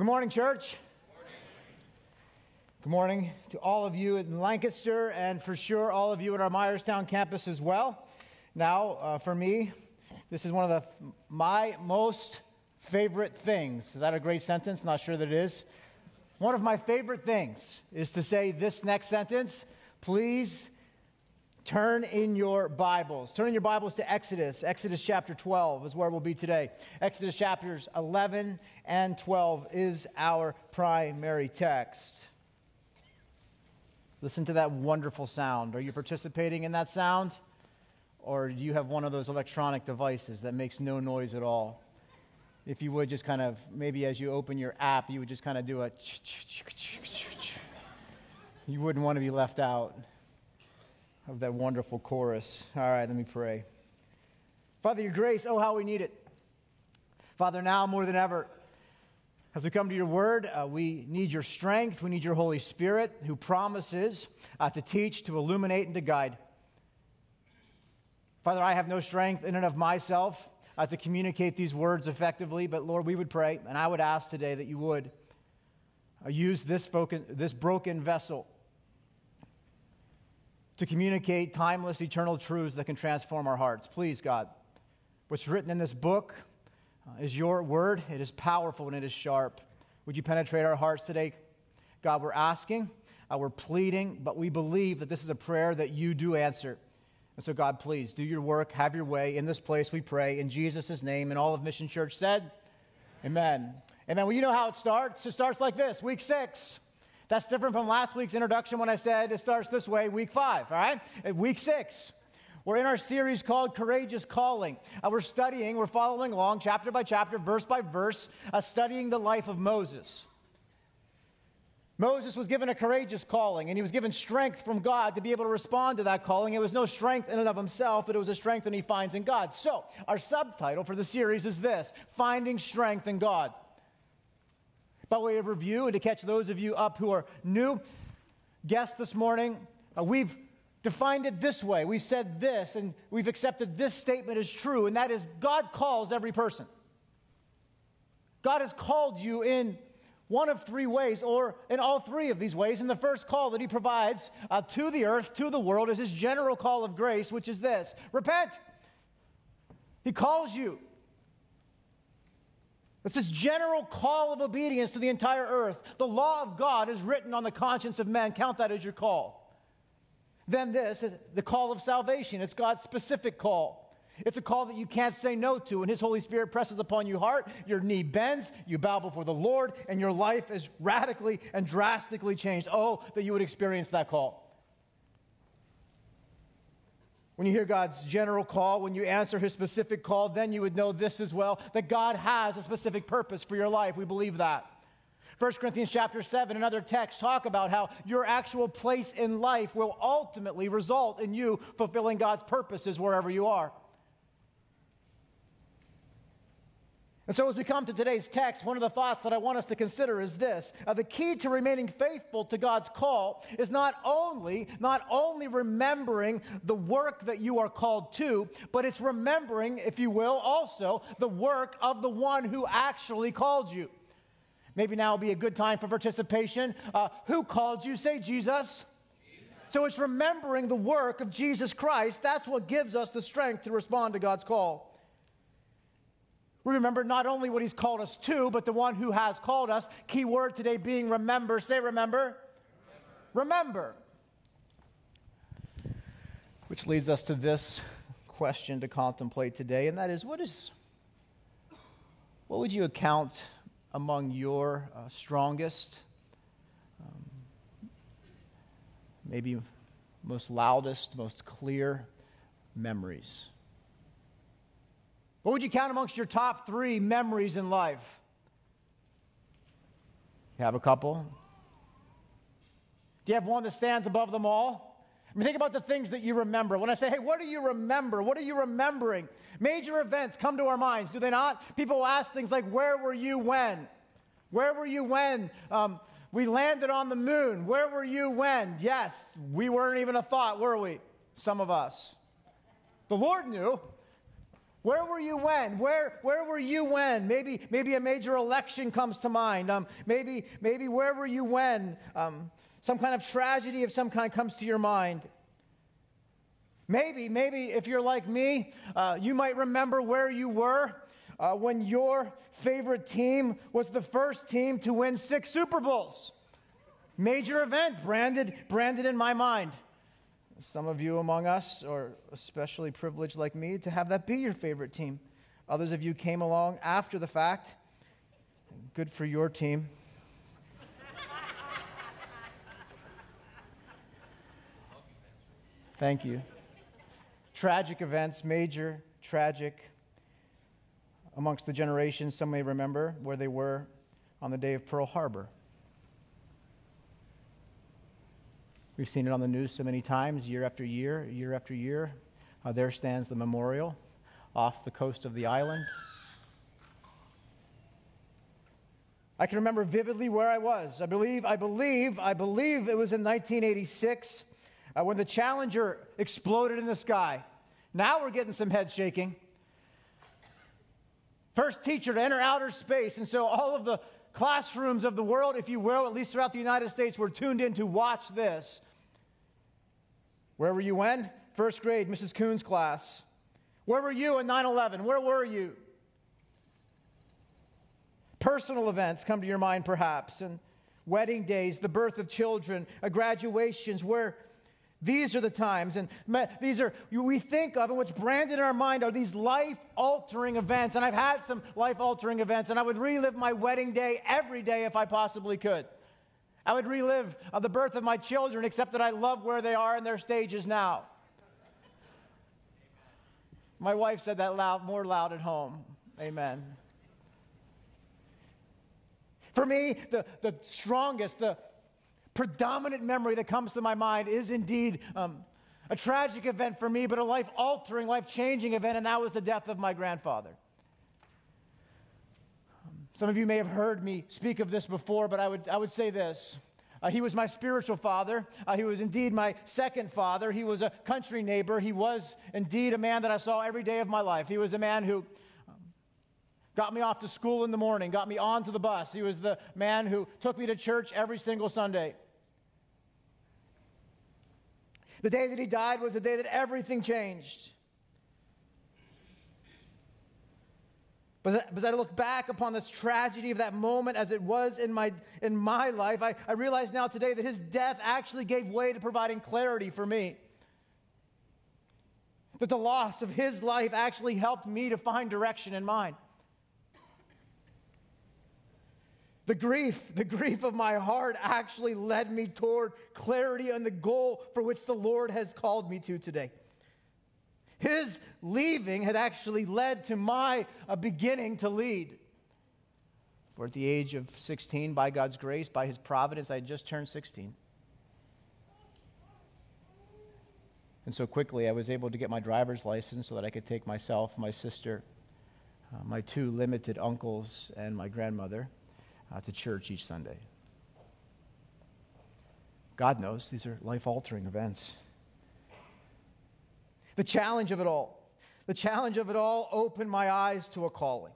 Well, good morning, church. Good morning to all of you in Lancaster, and for sure, all of you at our Myerstown campus as well. Now, uh, for me, this is one of the, my most favorite things. Is that a great sentence? Not sure that it is. One of my favorite things is to say this next sentence please turn in your Bibles. Turn in your Bibles to Exodus. Exodus chapter 12 is where we'll be today. Exodus chapters 11 and 12 is our primary text. Listen to that wonderful sound. Are you participating in that sound? Or do you have one of those electronic devices that makes no noise at all? If you would just kind of, maybe as you open your app, you would just kind of do a. You wouldn't want to be left out of that wonderful chorus. All right, let me pray. Father, your grace, oh, how we need it. Father, now more than ever, as we come to your word, uh, we need your strength. We need your Holy Spirit who promises uh, to teach, to illuminate, and to guide. Father, I have no strength in and of myself uh, to communicate these words effectively, but Lord, we would pray, and I would ask today that you would uh, use this, this broken vessel to communicate timeless, eternal truths that can transform our hearts. Please, God, what's written in this book, uh, is your word. It is powerful and it is sharp. Would you penetrate our hearts today? God, we're asking, uh, we're pleading, but we believe that this is a prayer that you do answer. And so, God, please do your work, have your way in this place, we pray. In Jesus' name, and all of Mission Church said, Amen. Amen. Well, you know how it starts. It starts like this week six. That's different from last week's introduction when I said it starts this way, week five, all right? Week six. We're in our series called Courageous Calling. Uh, we're studying, we're following along chapter by chapter, verse by verse, uh, studying the life of Moses. Moses was given a courageous calling, and he was given strength from God to be able to respond to that calling. It was no strength in and of himself, but it was a strength that he finds in God. So, our subtitle for the series is this Finding Strength in God. By way of review, and to catch those of you up who are new guests this morning, uh, we've defined it this way. We said this, and we've accepted this statement as true, and that is God calls every person. God has called you in one of three ways, or in all three of these ways. And the first call that He provides uh, to the earth, to the world, is His general call of grace, which is this repent. He calls you. It's this general call of obedience to the entire earth. The law of God is written on the conscience of men. Count that as your call. Then this, the call of salvation. It's God's specific call. It's a call that you can't say no to. And His Holy Spirit presses upon your heart, your knee bends, you bow before the Lord, and your life is radically and drastically changed. Oh, that you would experience that call. When you hear God's general call, when you answer His specific call, then you would know this as well that God has a specific purpose for your life. We believe that. 1 Corinthians chapter 7 and other texts talk about how your actual place in life will ultimately result in you fulfilling God's purposes wherever you are. And so, as we come to today's text, one of the thoughts that I want us to consider is this: uh, the key to remaining faithful to God's call is not only not only remembering the work that you are called to, but it's remembering, if you will, also the work of the one who actually called you. Maybe now will be a good time for participation. Uh, who called you? Say Jesus. So it's remembering the work of Jesus Christ. That's what gives us the strength to respond to God's call. We remember not only what He's called us to, but the one who has called us. Key word today being remember. Say remember. Remember. remember. Which leads us to this question to contemplate today, and that is what is what would you account among your uh, strongest, um, maybe most loudest, most clear memories? What would you count amongst your top three memories in life? You have a couple? Do you have one that stands above them all? I mean, think about the things that you remember. When I say, hey, what do you remember? What are you remembering? Major events come to our minds, do they not? People ask things like, where were you when? Where were you when um, we landed on the moon? Where were you when? Yes, we weren't even a thought, were we? Some of us. The Lord knew. Where were you when? Where, where were you when? Maybe, maybe a major election comes to mind. Um, maybe, maybe where were you when? Um, some kind of tragedy of some kind comes to your mind. Maybe, maybe if you're like me, uh, you might remember where you were uh, when your favorite team was the first team to win six Super Bowls. Major event, branded, branded in my mind. Some of you among us are especially privileged like me to have that be your favorite team. Others of you came along after the fact. Good for your team. Thank you. Tragic events, major, tragic. Amongst the generations, some may remember where they were on the day of Pearl Harbor. We've seen it on the news so many times, year after year, year after year. Uh, there stands the memorial off the coast of the island. I can remember vividly where I was. I believe, I believe, I believe it was in 1986 uh, when the Challenger exploded in the sky. Now we're getting some head shaking. First teacher to enter outer space. And so all of the classrooms of the world, if you will, at least throughout the United States, were tuned in to watch this. Where were you when? First grade, Mrs. Coon's class. Where were you in 9 11? Where were you? Personal events come to your mind, perhaps, and wedding days, the birth of children, uh, graduations, where these are the times, and these are, we think of, and what's branded in our mind are these life altering events. And I've had some life altering events, and I would relive my wedding day every day if I possibly could. I would relive uh, the birth of my children, except that I love where they are in their stages now. My wife said that loud, more loud at home. Amen. For me, the, the strongest, the predominant memory that comes to my mind is indeed um, a tragic event for me, but a life altering, life changing event, and that was the death of my grandfather. Some of you may have heard me speak of this before, but I would, I would say this. Uh, he was my spiritual father. Uh, he was indeed my second father. He was a country neighbor. He was indeed a man that I saw every day of my life. He was a man who um, got me off to school in the morning, got me onto the bus. He was the man who took me to church every single Sunday. The day that he died was the day that everything changed. But as I look back upon this tragedy of that moment as it was in my, in my life, I, I realize now today that his death actually gave way to providing clarity for me. That the loss of his life actually helped me to find direction in mine. The grief, the grief of my heart actually led me toward clarity and the goal for which the Lord has called me to today. His leaving had actually led to my beginning to lead. For at the age of 16, by God's grace, by His providence, I had just turned 16. And so quickly, I was able to get my driver's license so that I could take myself, my sister, uh, my two limited uncles, and my grandmother uh, to church each Sunday. God knows these are life altering events. The challenge of it all, the challenge of it all opened my eyes to a calling.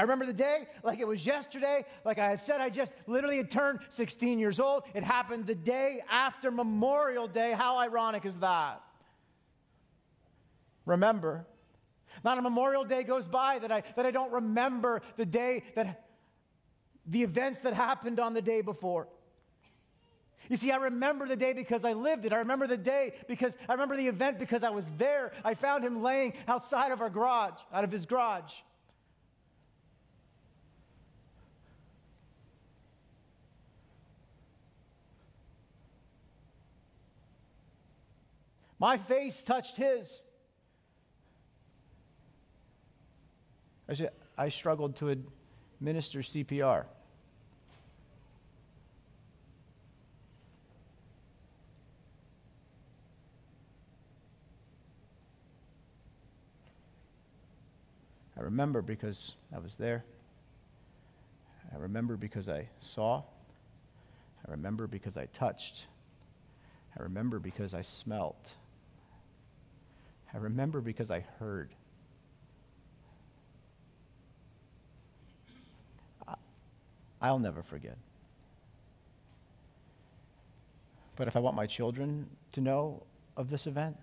I remember the day like it was yesterday. Like I had said, I just literally had turned 16 years old. It happened the day after Memorial Day. How ironic is that? Remember, not a Memorial Day goes by that I, that I don't remember the day that the events that happened on the day before. You see, I remember the day because I lived it. I remember the day because I remember the event because I was there. I found him laying outside of our garage, out of his garage. My face touched his. I struggled to administer CPR. I remember because I was there. I remember because I saw. I remember because I touched. I remember because I smelt. I remember because I heard. I'll never forget. But if I want my children to know of this event,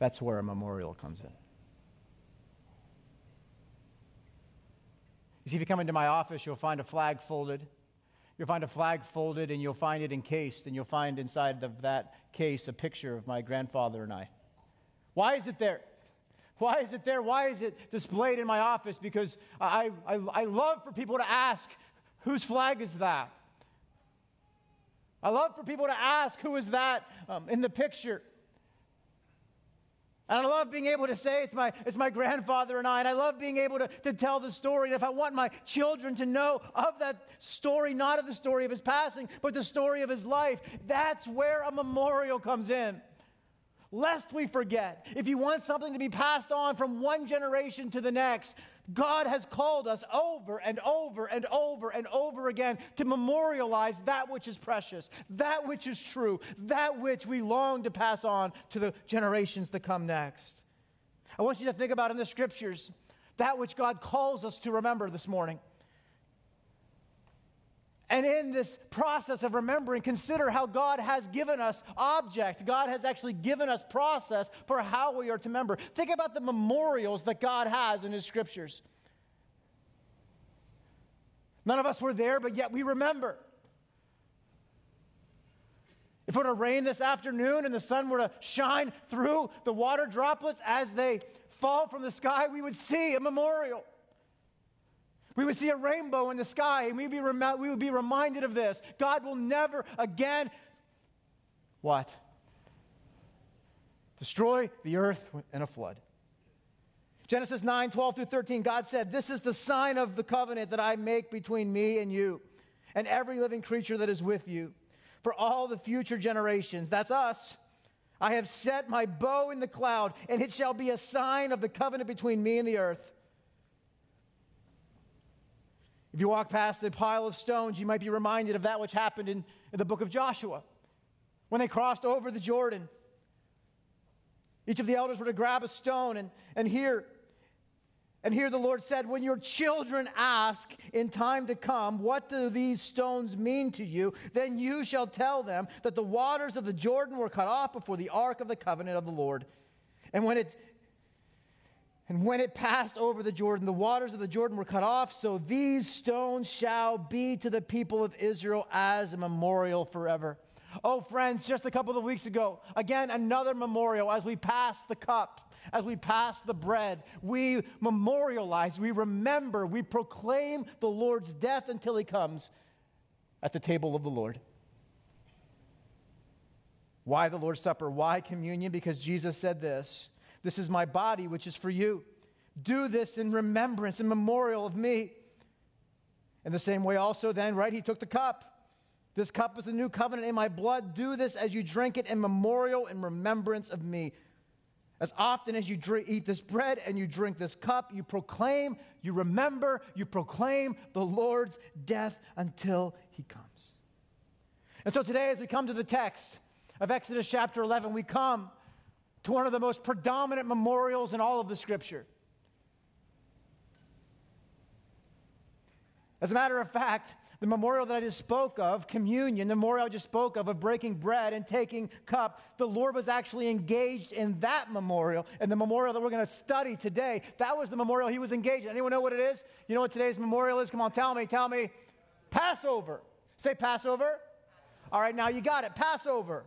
that's where a memorial comes in. You see, if you come into my office, you'll find a flag folded. You'll find a flag folded and you'll find it encased, and you'll find inside of that case a picture of my grandfather and I. Why is it there? Why is it there? Why is it displayed in my office? Because I, I, I love for people to ask, whose flag is that? I love for people to ask, who is that um, in the picture? And I love being able to say it's my, it's my grandfather and I. And I love being able to, to tell the story. And if I want my children to know of that story, not of the story of his passing, but the story of his life, that's where a memorial comes in lest we forget. If you want something to be passed on from one generation to the next, God has called us over and over and over and over again to memorialize that which is precious, that which is true, that which we long to pass on to the generations that come next. I want you to think about in the scriptures that which God calls us to remember this morning. And in this process of remembering, consider how God has given us object. God has actually given us process for how we are to remember. Think about the memorials that God has in His scriptures. None of us were there, but yet we remember. If it were to rain this afternoon and the sun were to shine through the water droplets as they fall from the sky, we would see a memorial. We would see a rainbow in the sky and we'd be rem- we would be reminded of this. God will never again, what? Destroy the earth in a flood. Genesis 9, 12 through 13, God said, This is the sign of the covenant that I make between me and you and every living creature that is with you for all the future generations. That's us. I have set my bow in the cloud, and it shall be a sign of the covenant between me and the earth. If you walk past the pile of stones, you might be reminded of that which happened in, in the book of Joshua when they crossed over the Jordan. Each of the elders were to grab a stone and, and here, and here the Lord said, When your children ask in time to come, What do these stones mean to you? Then you shall tell them that the waters of the Jordan were cut off before the ark of the covenant of the Lord. And when it and when it passed over the Jordan, the waters of the Jordan were cut off. So these stones shall be to the people of Israel as a memorial forever. Oh, friends, just a couple of weeks ago, again, another memorial as we pass the cup, as we pass the bread. We memorialize, we remember, we proclaim the Lord's death until he comes at the table of the Lord. Why the Lord's Supper? Why communion? Because Jesus said this this is my body, which is for you. Do this in remembrance and memorial of me. In the same way, also, then, right, he took the cup. This cup is a new covenant in my blood. Do this as you drink it in memorial and remembrance of me. As often as you drink, eat this bread and you drink this cup, you proclaim, you remember, you proclaim the Lord's death until he comes. And so today, as we come to the text of Exodus chapter 11, we come to one of the most predominant memorials in all of the scripture. As a matter of fact, the memorial that I just spoke of, communion, the memorial I just spoke of, of breaking bread and taking cup, the Lord was actually engaged in that memorial. And the memorial that we're going to study today, that was the memorial he was engaged in. Anyone know what it is? You know what today's memorial is? Come on, tell me, tell me. Passover. Say Passover. All right, now you got it. Passover.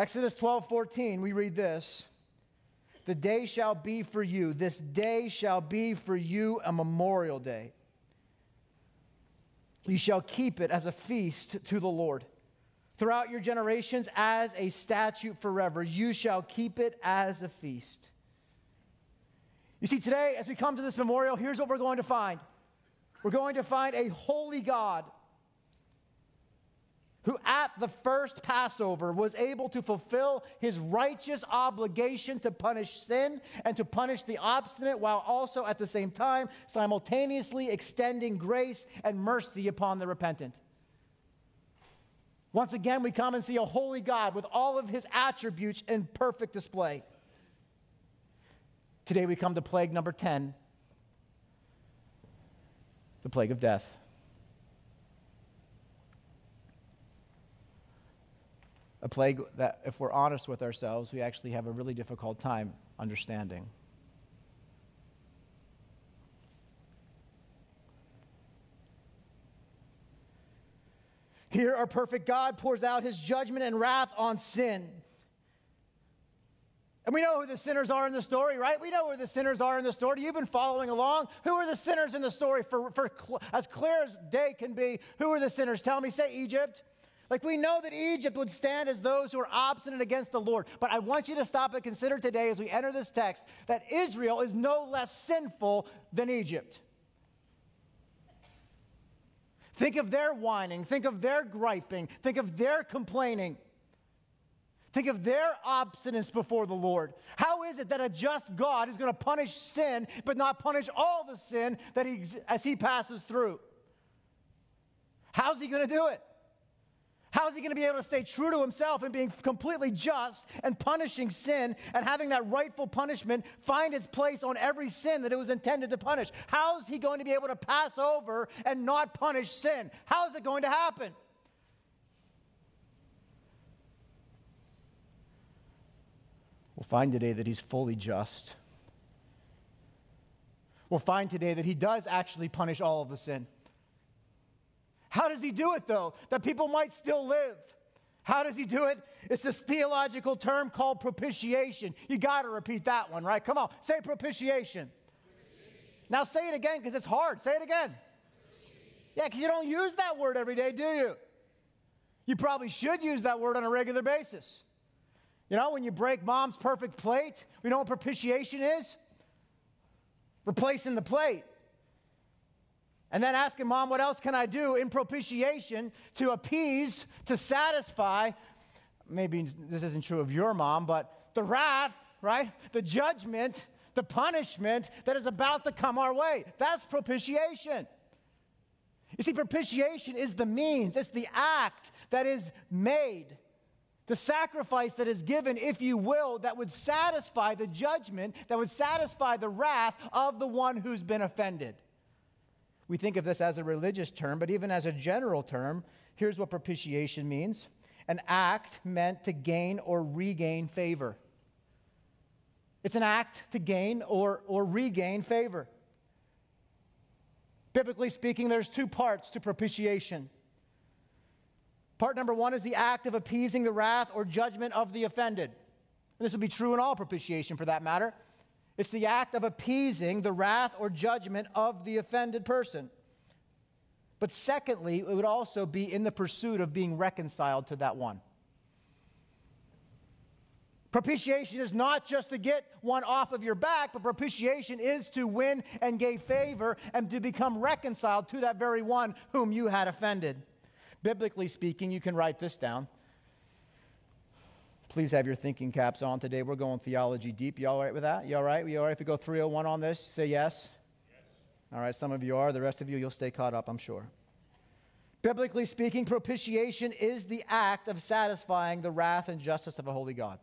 Exodus 12 14, we read this The day shall be for you, this day shall be for you a memorial day. You shall keep it as a feast to the Lord. Throughout your generations, as a statute forever, you shall keep it as a feast. You see, today, as we come to this memorial, here's what we're going to find we're going to find a holy God who at the first Passover was able to fulfill his righteous obligation to punish sin and to punish the obstinate, while also at the same time simultaneously extending grace and mercy upon the repentant. Once again, we come and see a holy God with all of his attributes in perfect display. Today, we come to plague number 10 the plague of death. A plague that, if we're honest with ourselves, we actually have a really difficult time understanding. Here, our perfect God pours out his judgment and wrath on sin. And we know who the sinners are in the story, right? We know where the sinners are in the story. You've been following along. Who are the sinners in the story for, for as clear as day can be? Who are the sinners? Tell me, say Egypt. Like we know that Egypt would stand as those who are obstinate against the Lord. But I want you to stop and consider today as we enter this text that Israel is no less sinful than Egypt. Think of their whining, think of their griping, think of their complaining. Think of their obstinance before the Lord. How is it that a just God is going to punish sin, but not punish all the sin that he, as he passes through? How's he going to do it? How is he going to be able to stay true to himself and being completely just and punishing sin and having that rightful punishment find its place on every sin that it was intended to punish? How is he going to be able to pass over and not punish sin? How is it going to happen? We'll find today that he's fully just. We'll find today that he does actually punish all of the sin. How does he do it, though? That people might still live. How does he do it? It's this theological term called propitiation. You got to repeat that one, right? Come on, say propitiation. propitiation. Now say it again because it's hard. Say it again. Yeah, because you don't use that word every day, do you? You probably should use that word on a regular basis. You know, when you break mom's perfect plate, we know what propitiation is? Replacing the plate. And then asking mom, what else can I do in propitiation to appease, to satisfy? Maybe this isn't true of your mom, but the wrath, right? The judgment, the punishment that is about to come our way. That's propitiation. You see, propitiation is the means, it's the act that is made the sacrifice that is given, if you will, that would satisfy the judgment, that would satisfy the wrath of the one who's been offended. We think of this as a religious term, but even as a general term, here's what propitiation means an act meant to gain or regain favor. It's an act to gain or, or regain favor. Biblically speaking, there's two parts to propitiation. Part number one is the act of appeasing the wrath or judgment of the offended. And this would be true in all propitiation for that matter. It's the act of appeasing the wrath or judgment of the offended person. But secondly, it would also be in the pursuit of being reconciled to that one. Propitiation is not just to get one off of your back, but propitiation is to win and gain favor and to become reconciled to that very one whom you had offended. Biblically speaking, you can write this down. Please have your thinking caps on today. We're going theology deep. You all right with that? You all right? You all right if we go 301 on this? Say yes. yes. All right, some of you are. The rest of you, you'll stay caught up, I'm sure. Biblically speaking, propitiation is the act of satisfying the wrath and justice of a holy God.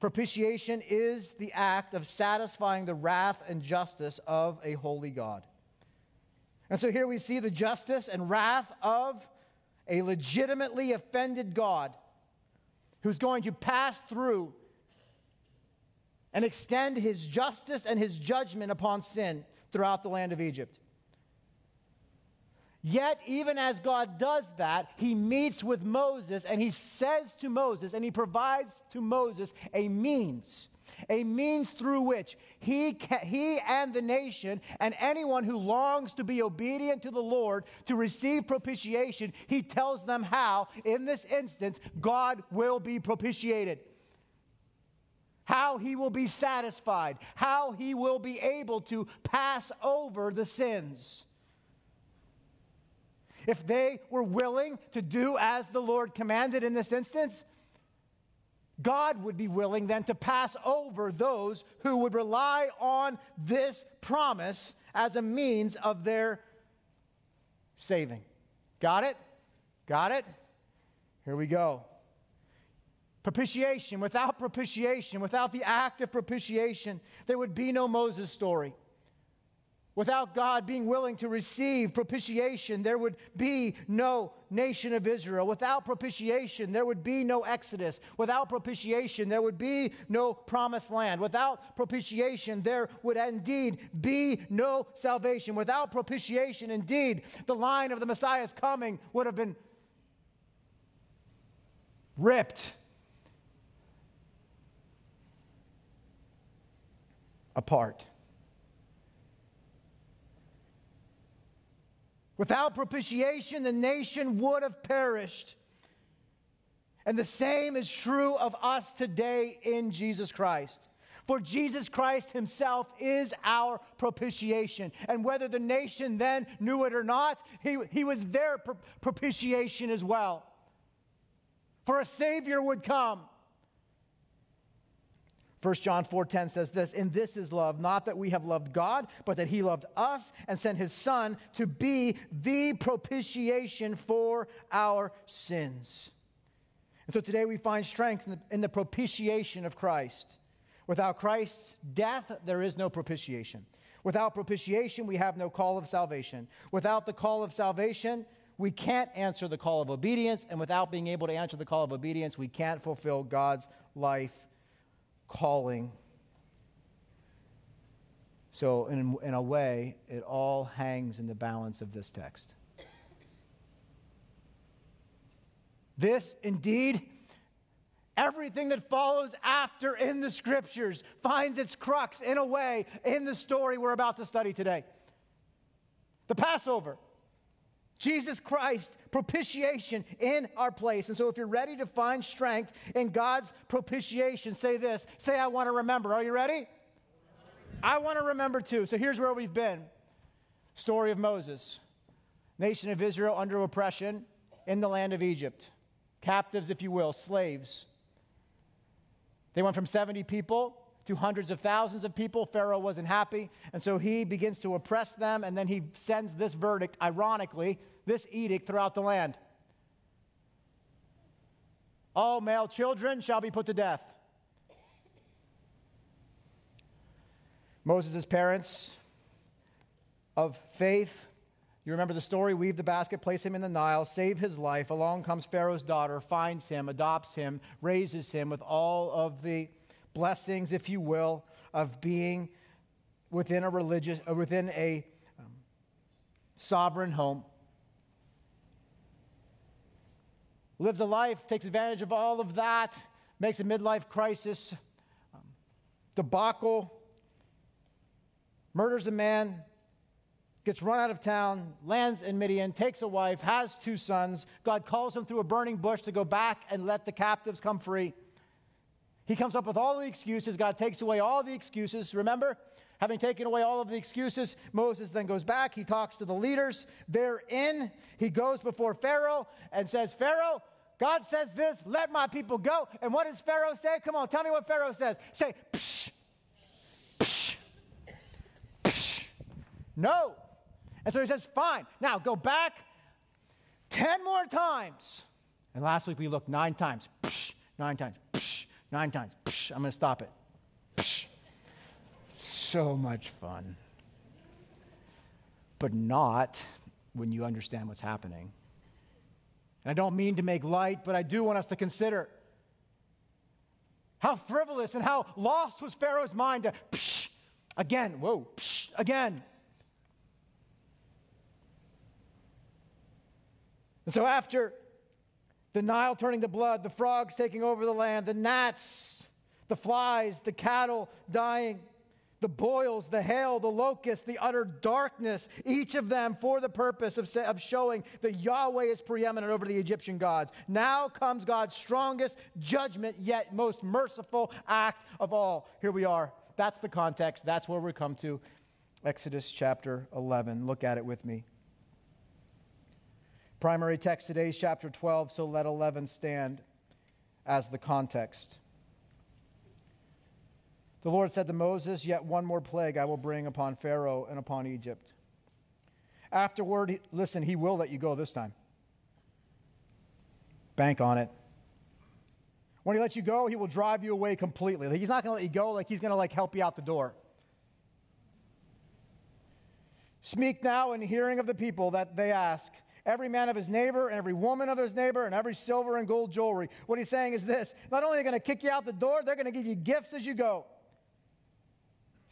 Propitiation is the act of satisfying the wrath and justice of a holy God. And so here we see the justice and wrath of a legitimately offended God who's going to pass through and extend his justice and his judgment upon sin throughout the land of Egypt. Yet, even as God does that, he meets with Moses and he says to Moses, and he provides to Moses a means a means through which he, he and the nation and anyone who longs to be obedient to the Lord to receive propitiation, he tells them how, in this instance, God will be propitiated. How he will be satisfied, how he will be able to pass over the sins. If they were willing to do as the Lord commanded in this instance, God would be willing then to pass over those who would rely on this promise as a means of their saving. Got it? Got it? Here we go. Propitiation. Without propitiation, without the act of propitiation, there would be no Moses story. Without God being willing to receive propitiation, there would be no nation of Israel. Without propitiation, there would be no Exodus. Without propitiation, there would be no promised land. Without propitiation, there would indeed be no salvation. Without propitiation, indeed, the line of the Messiah's coming would have been ripped. Apart. Without propitiation, the nation would have perished. And the same is true of us today in Jesus Christ. For Jesus Christ himself is our propitiation. And whether the nation then knew it or not, he, he was their propitiation as well. For a Savior would come 1 John 4:10 says this, "And this is love, not that we have loved God, but that he loved us and sent his son to be the propitiation for our sins." And so today we find strength in the, in the propitiation of Christ. Without Christ's death, there is no propitiation. Without propitiation, we have no call of salvation. Without the call of salvation, we can't answer the call of obedience. And without being able to answer the call of obedience, we can't fulfill God's life calling. So, in, in a way, it all hangs in the balance of this text. This, indeed, everything that follows after in the scriptures finds its crux, in a way, in the story we're about to study today. The Passover. Jesus Christ, propitiation in our place. And so, if you're ready to find strength in God's propitiation, say this say, I want to remember. Are you ready? I want to remember too. So, here's where we've been story of Moses, nation of Israel under oppression in the land of Egypt, captives, if you will, slaves. They went from 70 people to hundreds of thousands of people. Pharaoh wasn't happy, and so he begins to oppress them, and then he sends this verdict, ironically, this edict throughout the land. All male children shall be put to death. Moses' parents of faith, you remember the story, weave the basket, place him in the Nile, save his life. Along comes Pharaoh's daughter, finds him, adopts him, raises him with all of the blessings, if you will, of being within a religious, uh, within a um, sovereign home. Lives a life, takes advantage of all of that, makes a midlife crisis, um, debacle, murders a man, gets run out of town, lands in Midian, takes a wife, has two sons. God calls him through a burning bush to go back and let the captives come free. He comes up with all the excuses. God takes away all the excuses. Remember? Having taken away all of the excuses, Moses then goes back. He talks to the leaders. They're in. He goes before Pharaoh and says, Pharaoh, God says this, let my people go. And what does Pharaoh say? Come on, tell me what Pharaoh says. Say, psh, psh, psh. No. And so he says, fine. Now go back 10 more times. And last week we looked nine times. Psh, nine times. Psh, Nine times. Psh, I'm going to stop it. So much fun. But not when you understand what's happening. And I don't mean to make light, but I do want us to consider how frivolous and how lost was Pharaoh's mind to psh, again, whoa, psh, again. And so after the Nile turning to blood, the frogs taking over the land, the gnats, the flies, the cattle dying, the boils, the hail, the locusts, the utter darkness, each of them for the purpose of, of showing that Yahweh is preeminent over the Egyptian gods. Now comes God's strongest judgment, yet most merciful act of all. Here we are. That's the context. That's where we come to. Exodus chapter 11. Look at it with me. Primary text today is chapter 12, so let 11 stand as the context. The Lord said to Moses, Yet one more plague I will bring upon Pharaoh and upon Egypt. Afterward, listen, he will let you go this time. Bank on it. When he lets you go, he will drive you away completely. Like, he's not going to let you go like he's going to like help you out the door. Speak now in hearing of the people that they ask, every man of his neighbor, and every woman of his neighbor, and every silver and gold jewelry. What he's saying is this not only are they going to kick you out the door, they're going to give you gifts as you go.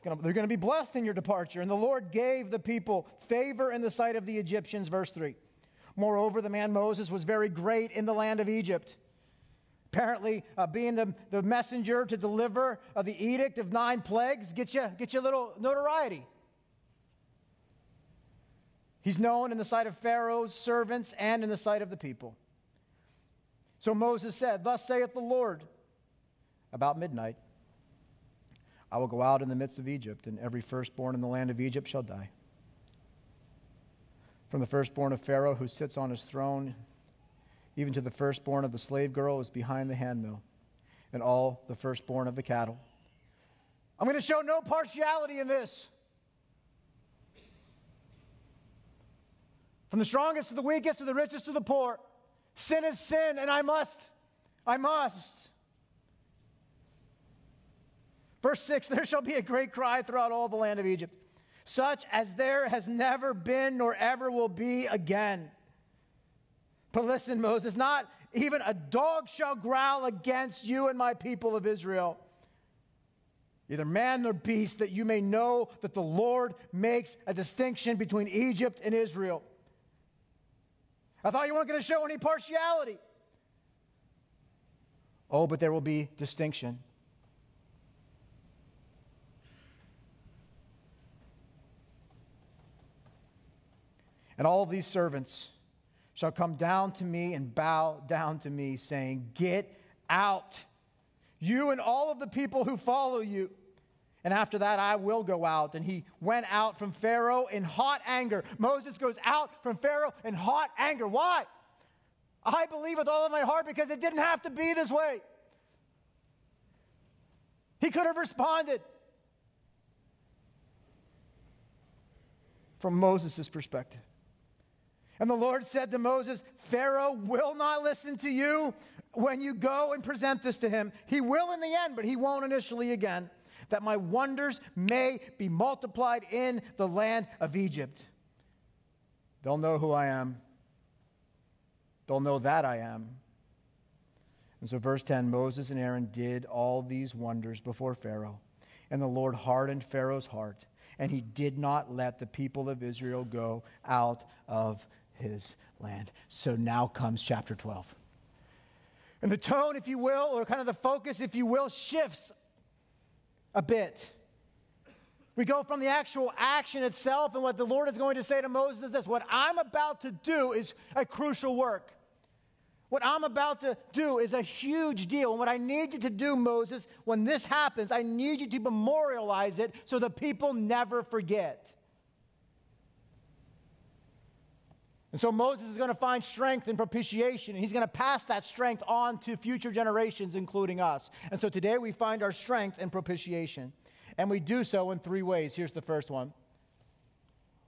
Gonna, they're going to be blessed in your departure. And the Lord gave the people favor in the sight of the Egyptians, verse 3. Moreover, the man Moses was very great in the land of Egypt. Apparently, uh, being the, the messenger to deliver uh, the edict of nine plagues gets you, get you a little notoriety. He's known in the sight of Pharaoh's servants and in the sight of the people. So Moses said, Thus saith the Lord, about midnight, I will go out in the midst of Egypt, and every firstborn in the land of Egypt shall die. From the firstborn of Pharaoh who sits on his throne, even to the firstborn of the slave girl who is behind the handmill, and all the firstborn of the cattle. I'm going to show no partiality in this. From the strongest to the weakest to the richest to the poor. Sin is sin, and I must. I must. Verse 6 There shall be a great cry throughout all the land of Egypt, such as there has never been nor ever will be again. But listen, Moses, not even a dog shall growl against you and my people of Israel either man nor beast, that you may know that the Lord makes a distinction between Egypt and Israel. I thought you weren't going to show any partiality. Oh, but there will be distinction. And all these servants shall come down to me and bow down to me, saying, Get out, you and all of the people who follow you. And after that, I will go out. And he went out from Pharaoh in hot anger. Moses goes out from Pharaoh in hot anger. Why? I believe with all of my heart because it didn't have to be this way. He could have responded. From Moses' perspective. And the Lord said to Moses, Pharaoh will not listen to you when you go and present this to him. He will in the end, but he won't initially again that my wonders may be multiplied in the land of Egypt. They'll know who I am, they'll know that I am. And so, verse 10 Moses and Aaron did all these wonders before Pharaoh, and the Lord hardened Pharaoh's heart, and he did not let the people of Israel go out of his land. So now comes chapter 12. And the tone, if you will, or kind of the focus, if you will, shifts a bit. We go from the actual action itself, and what the Lord is going to say to Moses is this What I'm about to do is a crucial work. What I'm about to do is a huge deal. And what I need you to do, Moses, when this happens, I need you to memorialize it so the people never forget. And so Moses is going to find strength in propitiation, and he's going to pass that strength on to future generations, including us. And so today we find our strength in propitiation. And we do so in three ways. Here's the first one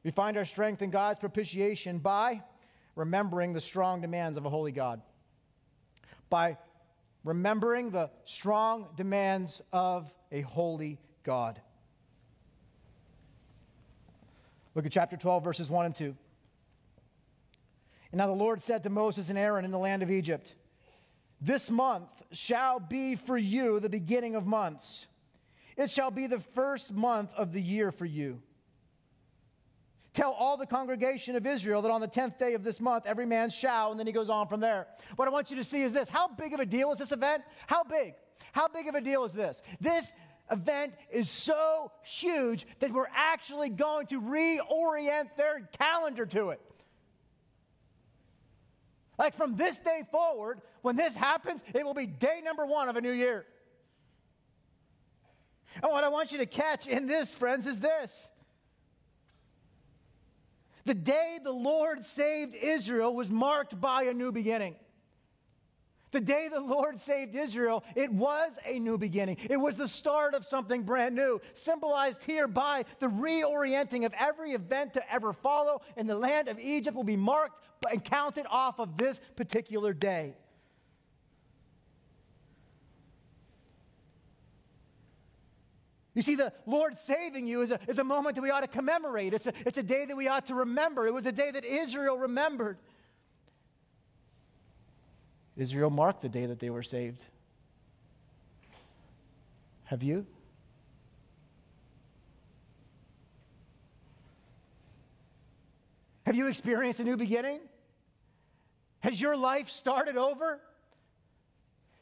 we find our strength in God's propitiation by remembering the strong demands of a holy God. By remembering the strong demands of a holy God. Look at chapter 12, verses 1 and 2. And now the Lord said to Moses and Aaron in the land of Egypt, This month shall be for you the beginning of months. It shall be the first month of the year for you. Tell all the congregation of Israel that on the 10th day of this month, every man shall, and then he goes on from there. What I want you to see is this how big of a deal is this event? How big? How big of a deal is this? This event is so huge that we're actually going to reorient their calendar to it. Like from this day forward, when this happens, it will be day number one of a new year. And what I want you to catch in this, friends, is this. The day the Lord saved Israel was marked by a new beginning. The day the Lord saved Israel, it was a new beginning. It was the start of something brand new, symbolized here by the reorienting of every event to ever follow in the land of Egypt will be marked and count it off of this particular day. You see, the Lord saving you is a, is a moment that we ought to commemorate. It's a, it's a day that we ought to remember. It was a day that Israel remembered. Israel marked the day that they were saved. Have you? Have you experienced a new beginning? Has your life started over?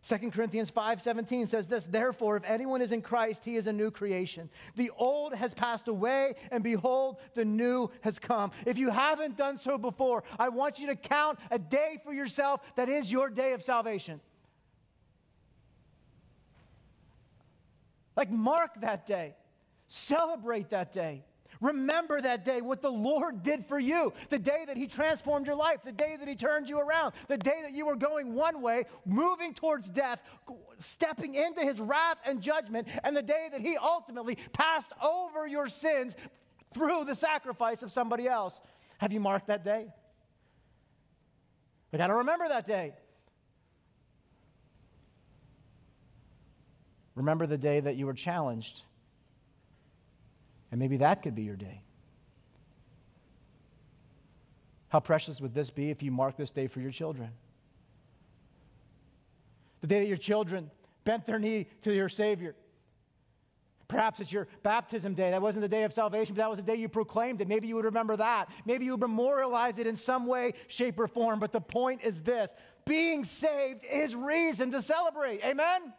2 Corinthians 5:17 says this, therefore if anyone is in Christ, he is a new creation. The old has passed away and behold, the new has come. If you haven't done so before, I want you to count a day for yourself that is your day of salvation. Like mark that day. Celebrate that day. Remember that day, what the Lord did for you, the day that He transformed your life, the day that He turned you around, the day that you were going one way, moving towards death, stepping into His wrath and judgment, and the day that He ultimately passed over your sins through the sacrifice of somebody else. Have you marked that day? We got to remember that day. Remember the day that you were challenged and maybe that could be your day. How precious would this be if you mark this day for your children? The day that your children bent their knee to your Savior. Perhaps it's your baptism day. That wasn't the day of salvation, but that was the day you proclaimed it. Maybe you would remember that. Maybe you would memorialize it in some way, shape, or form. But the point is this being saved is reason to celebrate. Amen?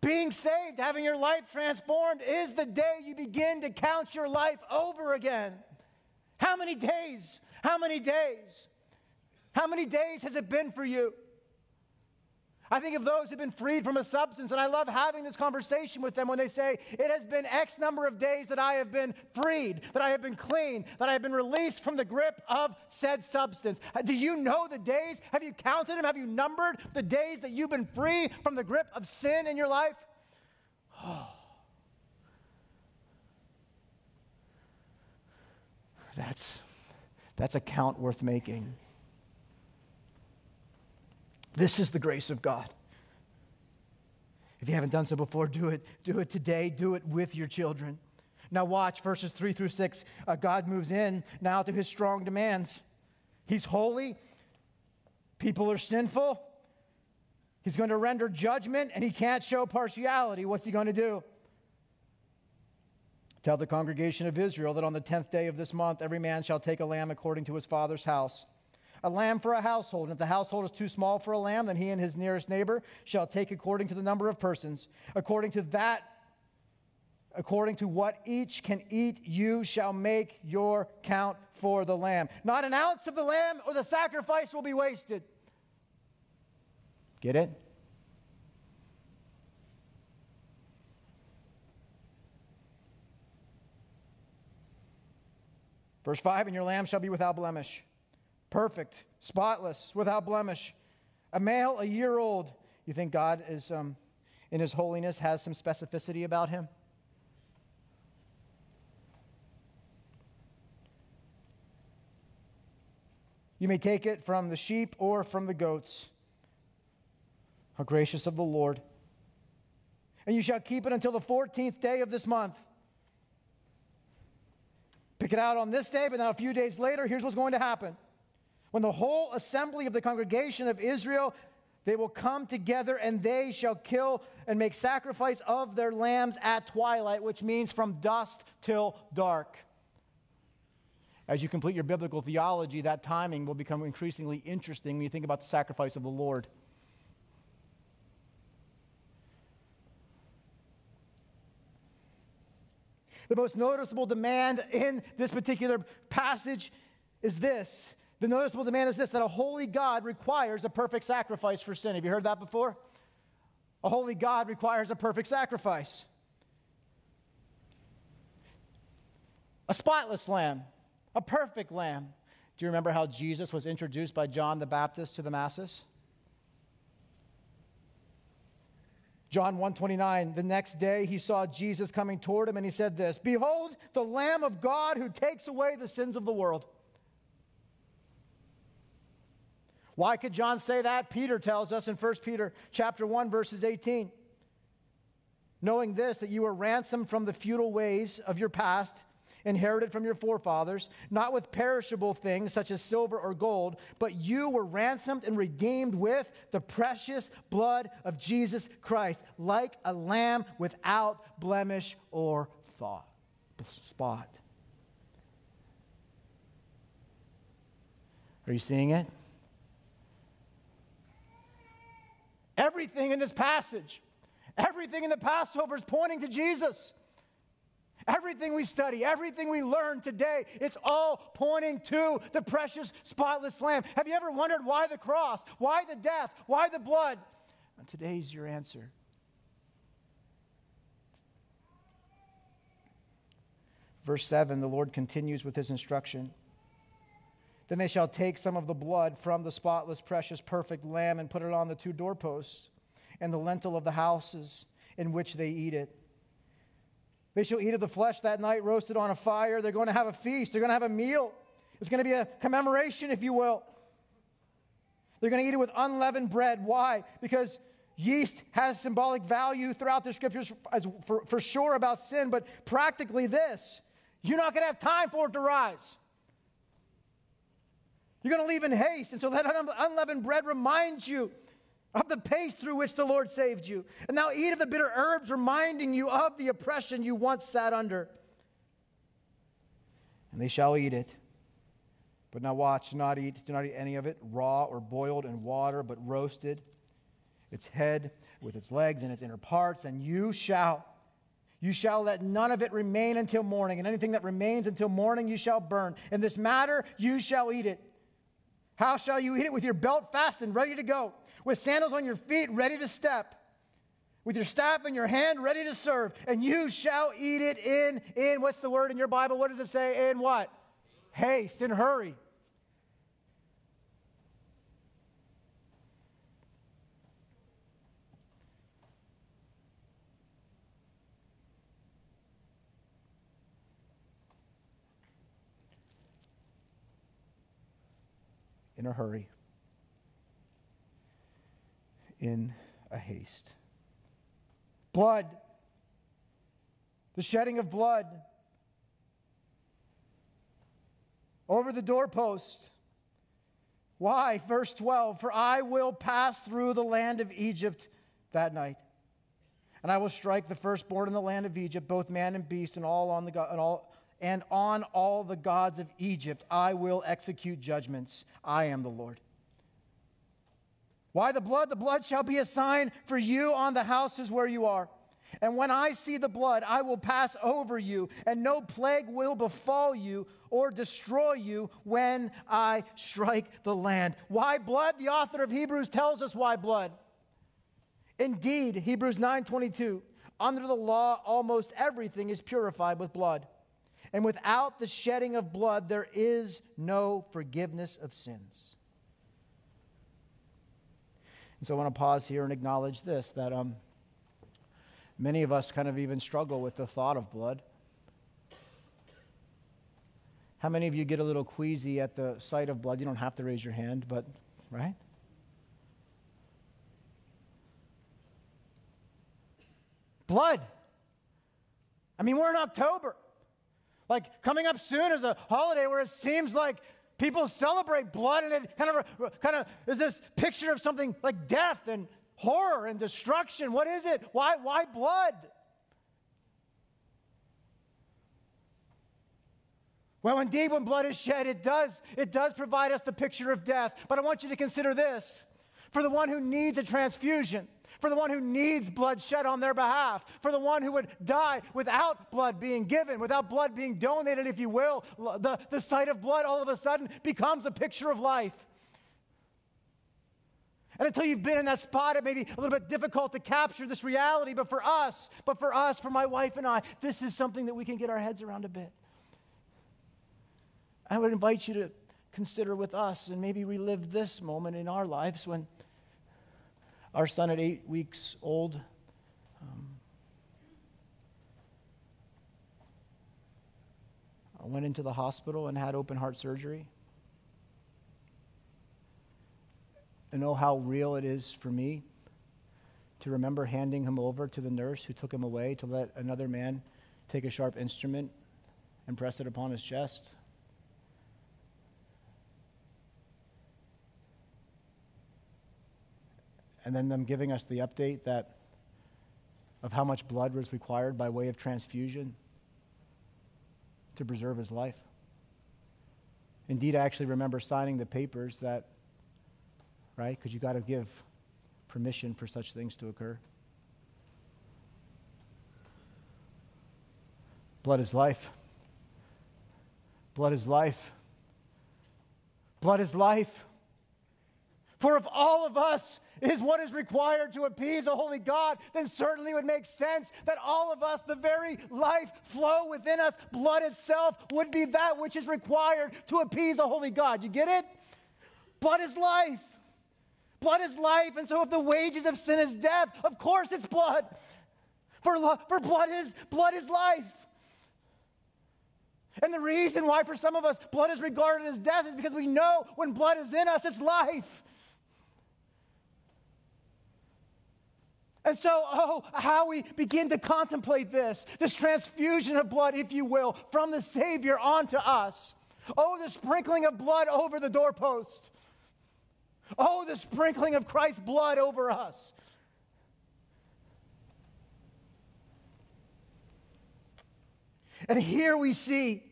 Being saved, having your life transformed, is the day you begin to count your life over again. How many days? How many days? How many days has it been for you? I think of those who've been freed from a substance, and I love having this conversation with them when they say, It has been X number of days that I have been freed, that I have been clean, that I have been released from the grip of said substance. Uh, do you know the days? Have you counted them? Have you numbered the days that you've been free from the grip of sin in your life? Oh. That's, that's a count worth making. This is the grace of God. If you haven't done so before, do it. Do it today. Do it with your children. Now, watch verses 3 through 6. Uh, God moves in now to his strong demands. He's holy, people are sinful. He's going to render judgment, and he can't show partiality. What's he going to do? Tell the congregation of Israel that on the tenth day of this month, every man shall take a lamb according to his father's house a lamb for a household. And if the household is too small for a lamb, then he and his nearest neighbor shall take according to the number of persons. According to that, according to what each can eat, you shall make your count for the lamb. Not an ounce of the lamb or the sacrifice will be wasted. Get it? Verse 5 And your lamb shall be without blemish perfect, spotless, without blemish, a male a year old. You think God is, um, in his holiness, has some specificity about him? You may take it from the sheep or from the goats. How gracious of the Lord. And you shall keep it until the 14th day of this month. Pick it out on this day, but then a few days later, here's what's going to happen. When the whole assembly of the congregation of Israel they will come together and they shall kill and make sacrifice of their lambs at twilight, which means from dusk till dark. As you complete your biblical theology, that timing will become increasingly interesting when you think about the sacrifice of the Lord. The most noticeable demand in this particular passage is this the noticeable demand is this that a holy God requires a perfect sacrifice for sin. Have you heard that before? A holy God requires a perfect sacrifice. A spotless lamb, a perfect lamb. Do you remember how Jesus was introduced by John the Baptist to the masses? John 129 the next day he saw Jesus coming toward him and he said this behold the lamb of God who takes away the sins of the world Why could John say that? Peter tells us in 1 Peter chapter 1 verses 18. knowing this, that you were ransomed from the futile ways of your past, inherited from your forefathers, not with perishable things such as silver or gold, but you were ransomed and redeemed with the precious blood of Jesus Christ, like a lamb without blemish or thought, spot. Are you seeing it? Everything in this passage, everything in the Passover is pointing to Jesus. Everything we study, everything we learn today, it's all pointing to the precious, spotless Lamb. Have you ever wondered why the cross? Why the death? Why the blood? And today's your answer. Verse 7, the Lord continues with his instruction. Then they shall take some of the blood from the spotless, precious, perfect lamb and put it on the two doorposts and the lintel of the houses in which they eat it. They shall eat of the flesh that night, roasted on a fire. They're going to have a feast. They're going to have a meal. It's going to be a commemoration, if you will. They're going to eat it with unleavened bread. Why? Because yeast has symbolic value throughout the scriptures for, for sure about sin, but practically this you're not going to have time for it to rise. You're going to leave in haste. And so that unleavened bread reminds you of the pace through which the Lord saved you. And now eat of the bitter herbs, reminding you of the oppression you once sat under. And they shall eat it. But now watch, do not eat, do not eat any of it raw or boiled in water, but roasted, its head with its legs and its inner parts, and you shall you shall let none of it remain until morning, and anything that remains until morning you shall burn. In this matter you shall eat it. How shall you eat it? With your belt fastened, ready to go, with sandals on your feet, ready to step, with your staff in your hand, ready to serve. And you shall eat it in, in, what's the word in your Bible? What does it say? In what? Haste, in hurry. In a hurry, in a haste. Blood, the shedding of blood over the doorpost. Why? Verse 12 For I will pass through the land of Egypt that night. And I will strike the firstborn in the land of Egypt, both man and beast, and all on the and all and on all the gods of Egypt I will execute judgments. I am the Lord. Why the blood? The blood shall be a sign for you on the houses where you are. And when I see the blood, I will pass over you, and no plague will befall you or destroy you when I strike the land. Why blood? The author of Hebrews tells us why blood. Indeed, Hebrews 9:22, under the law almost everything is purified with blood. And without the shedding of blood, there is no forgiveness of sins. And so I want to pause here and acknowledge this that um, many of us kind of even struggle with the thought of blood. How many of you get a little queasy at the sight of blood? You don't have to raise your hand, but, right? Blood. I mean, we're in October. Like coming up soon is a holiday where it seems like people celebrate blood and it kind of kind of is this picture of something like death and horror and destruction. What is it? Why why blood? Well, indeed, when blood is shed, it does, it does provide us the picture of death. But I want you to consider this. For the one who needs a transfusion, for the one who needs blood shed on their behalf, for the one who would die without blood being given, without blood being donated, if you will. The, the sight of blood all of a sudden becomes a picture of life. And until you've been in that spot, it may be a little bit difficult to capture this reality. But for us, but for us, for my wife and I, this is something that we can get our heads around a bit. I would invite you to consider with us and maybe relive this moment in our lives when our son at eight weeks old. Um, I went into the hospital and had open heart surgery. I know how real it is for me to remember handing him over to the nurse who took him away to let another man take a sharp instrument and press it upon his chest? And then them giving us the update that of how much blood was required by way of transfusion to preserve his life. Indeed, I actually remember signing the papers that, right, because you got to give permission for such things to occur. Blood is life. Blood is life. Blood is life. For if all of us is what is required to appease a holy God, then certainly it would make sense that all of us, the very life flow within us, blood itself, would be that which is required to appease a holy God. You get it? Blood is life. Blood is life. And so if the wages of sin is death, of course it's blood. For, for blood is blood is life. And the reason why for some of us blood is regarded as death is because we know when blood is in us, it's life. And so, oh, how we begin to contemplate this, this transfusion of blood, if you will, from the Savior onto us. Oh, the sprinkling of blood over the doorpost. Oh, the sprinkling of Christ's blood over us. And here we see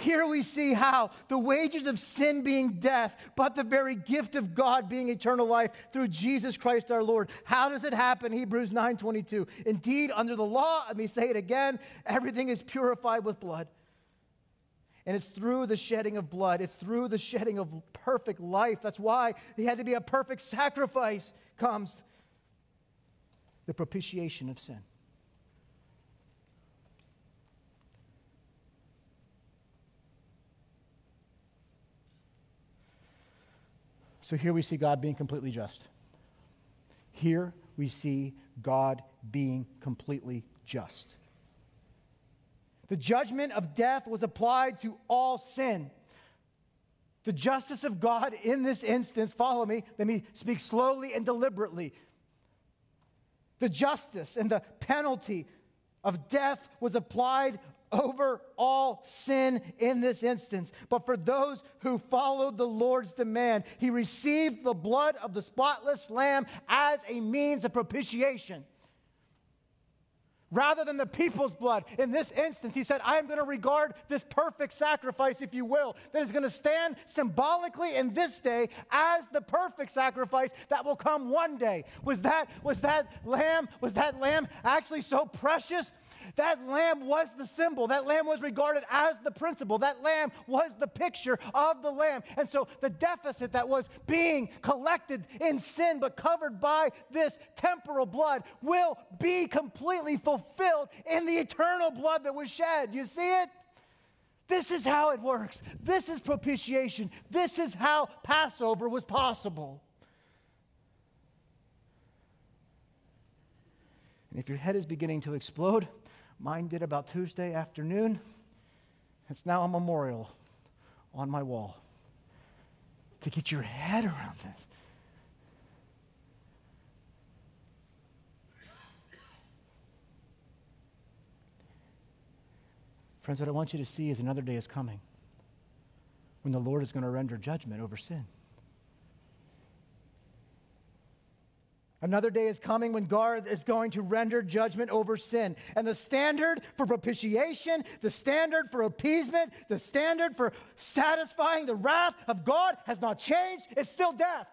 here we see how the wages of sin being death, but the very gift of God being eternal life through Jesus Christ our Lord. How does it happen? Hebrews 9:22. Indeed, under the law, let me say it again, everything is purified with blood. And it's through the shedding of blood, it's through the shedding of perfect life. That's why he had to be a perfect sacrifice comes the propitiation of sin. So here we see God being completely just. Here we see God being completely just. The judgment of death was applied to all sin. The justice of God in this instance, follow me, let me speak slowly and deliberately. The justice and the penalty of death was applied over all sin in this instance. But for those who followed the Lord's demand, he received the blood of the spotless lamb as a means of propitiation. Rather than the people's blood. In this instance, he said, I am going to regard this perfect sacrifice, if you will, that is going to stand symbolically in this day as the perfect sacrifice that will come one day. Was that, was that lamb, was that lamb actually so precious that lamb was the symbol. That lamb was regarded as the principle. That lamb was the picture of the lamb. And so the deficit that was being collected in sin but covered by this temporal blood will be completely fulfilled in the eternal blood that was shed. You see it? This is how it works. This is propitiation. This is how Passover was possible. And if your head is beginning to explode, Mine did about Tuesday afternoon. It's now a memorial on my wall. To get your head around this. Friends, what I want you to see is another day is coming when the Lord is going to render judgment over sin. Another day is coming when God is going to render judgment over sin. And the standard for propitiation, the standard for appeasement, the standard for satisfying the wrath of God has not changed. It's still death.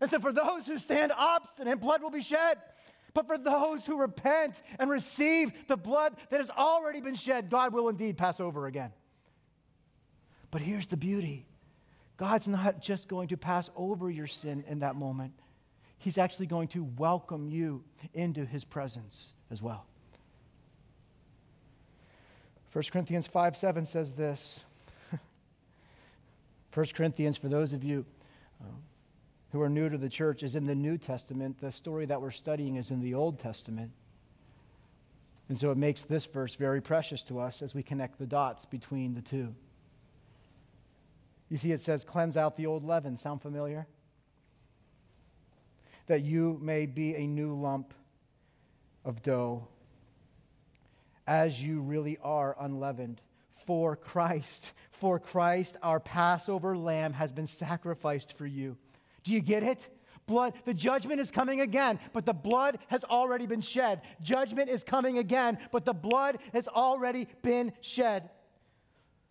And so, for those who stand obstinate, blood will be shed. But for those who repent and receive the blood that has already been shed, God will indeed pass over again. But here's the beauty God's not just going to pass over your sin in that moment. He's actually going to welcome you into his presence as well. 1 Corinthians 5 7 says this. 1 Corinthians, for those of you uh, who are new to the church, is in the New Testament. The story that we're studying is in the Old Testament. And so it makes this verse very precious to us as we connect the dots between the two. You see, it says, cleanse out the old leaven. Sound familiar? That you may be a new lump of dough, as you really are unleavened. For Christ, for Christ, our Passover lamb, has been sacrificed for you. Do you get it? Blood, the judgment is coming again, but the blood has already been shed. Judgment is coming again, but the blood has already been shed.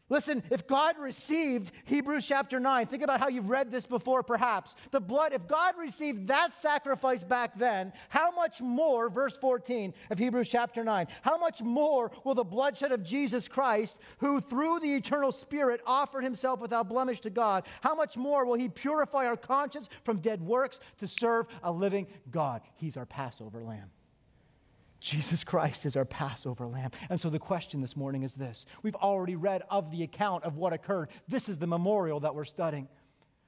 Listen, if God received Hebrews chapter 9, think about how you've read this before perhaps. The blood, if God received that sacrifice back then, how much more, verse 14 of Hebrews chapter 9, how much more will the bloodshed of Jesus Christ, who through the eternal Spirit offered himself without blemish to God, how much more will he purify our conscience from dead works to serve a living God? He's our Passover lamb. Jesus Christ is our Passover lamb. And so the question this morning is this We've already read of the account of what occurred. This is the memorial that we're studying.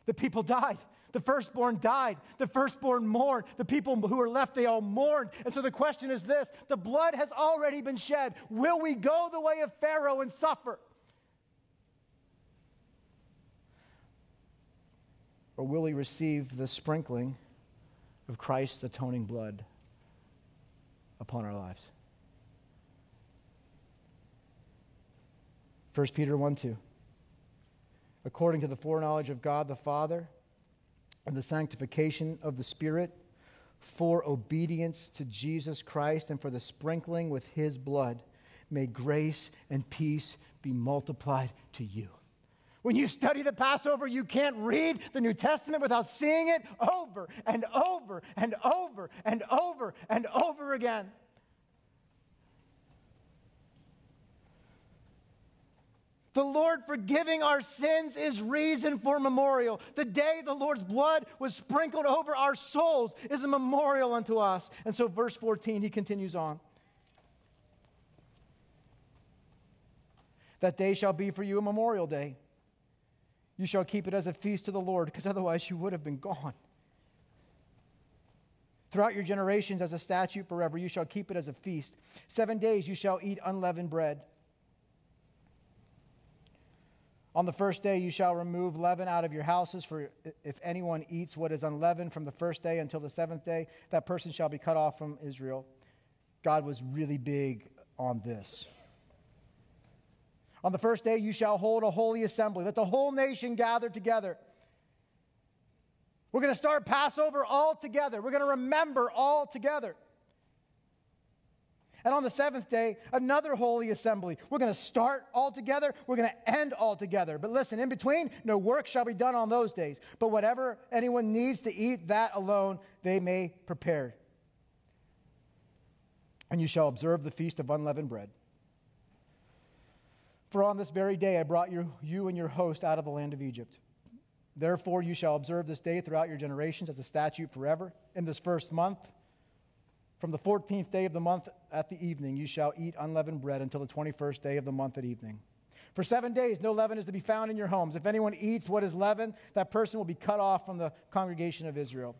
The people died. The firstborn died. The firstborn mourned. The people who were left, they all mourned. And so the question is this the blood has already been shed. Will we go the way of Pharaoh and suffer? Or will we receive the sprinkling of Christ's atoning blood? Upon our lives. 1 Peter 1 2. According to the foreknowledge of God the Father and the sanctification of the Spirit, for obedience to Jesus Christ and for the sprinkling with his blood, may grace and peace be multiplied to you. When you study the Passover, you can't read the New Testament without seeing it over and over and over and over and over again. The Lord forgiving our sins is reason for memorial. The day the Lord's blood was sprinkled over our souls is a memorial unto us. And so, verse 14, he continues on. That day shall be for you a memorial day. You shall keep it as a feast to the Lord, because otherwise you would have been gone. Throughout your generations, as a statute forever, you shall keep it as a feast. Seven days you shall eat unleavened bread. On the first day you shall remove leaven out of your houses, for if anyone eats what is unleavened from the first day until the seventh day, that person shall be cut off from Israel. God was really big on this. On the first day, you shall hold a holy assembly. Let the whole nation gather together. We're going to start Passover all together. We're going to remember all together. And on the seventh day, another holy assembly. We're going to start all together. We're going to end all together. But listen, in between, no work shall be done on those days. But whatever anyone needs to eat, that alone they may prepare. And you shall observe the feast of unleavened bread. For on this very day I brought you, you and your host out of the land of Egypt. Therefore, you shall observe this day throughout your generations as a statute forever. In this first month, from the 14th day of the month at the evening, you shall eat unleavened bread until the 21st day of the month at evening. For seven days, no leaven is to be found in your homes. If anyone eats what is leavened, that person will be cut off from the congregation of Israel.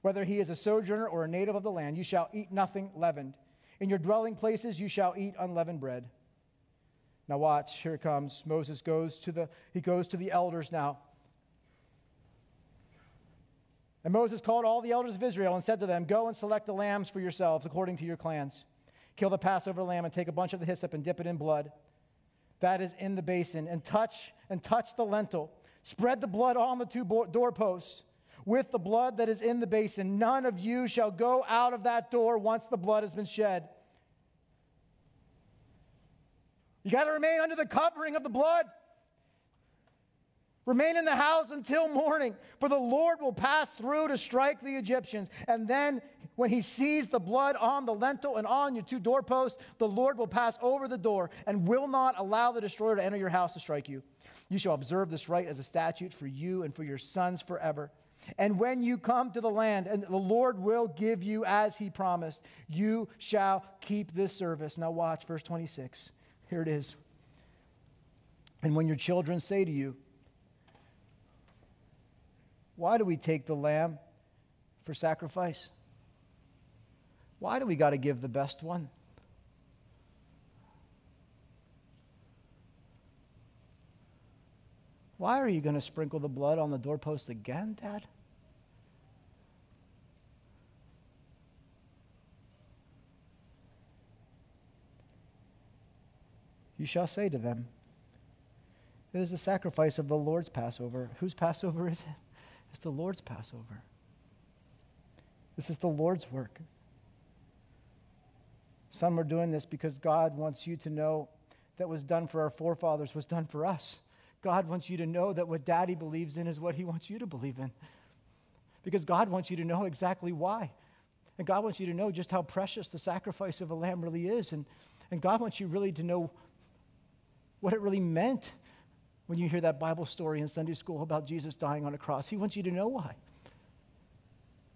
Whether he is a sojourner or a native of the land, you shall eat nothing leavened. In your dwelling places, you shall eat unleavened bread. Now watch, here it comes. Moses goes to the he goes to the elders now. And Moses called all the elders of Israel and said to them, Go and select the lambs for yourselves according to your clans. Kill the Passover lamb and take a bunch of the hyssop and dip it in blood. That is in the basin, and touch and touch the lintel. Spread the blood on the two doorposts with the blood that is in the basin. None of you shall go out of that door once the blood has been shed. You got to remain under the covering of the blood. Remain in the house until morning, for the Lord will pass through to strike the Egyptians. And then, when he sees the blood on the lintel and on your two doorposts, the Lord will pass over the door and will not allow the destroyer to enter your house to strike you. You shall observe this rite as a statute for you and for your sons forever. And when you come to the land, and the Lord will give you as he promised, you shall keep this service. Now, watch verse 26. Here it is. And when your children say to you, Why do we take the lamb for sacrifice? Why do we got to give the best one? Why are you going to sprinkle the blood on the doorpost again, Dad? You shall say to them, It is the sacrifice of the Lord's Passover. Whose Passover is it? It's the Lord's Passover. This is the Lord's work. Some are doing this because God wants you to know that was done for our forefathers was done for us. God wants you to know that what daddy believes in is what he wants you to believe in. Because God wants you to know exactly why. And God wants you to know just how precious the sacrifice of a lamb really is. And, and God wants you really to know what it really meant when you hear that Bible story in Sunday school about Jesus dying on a cross. He wants you to know why.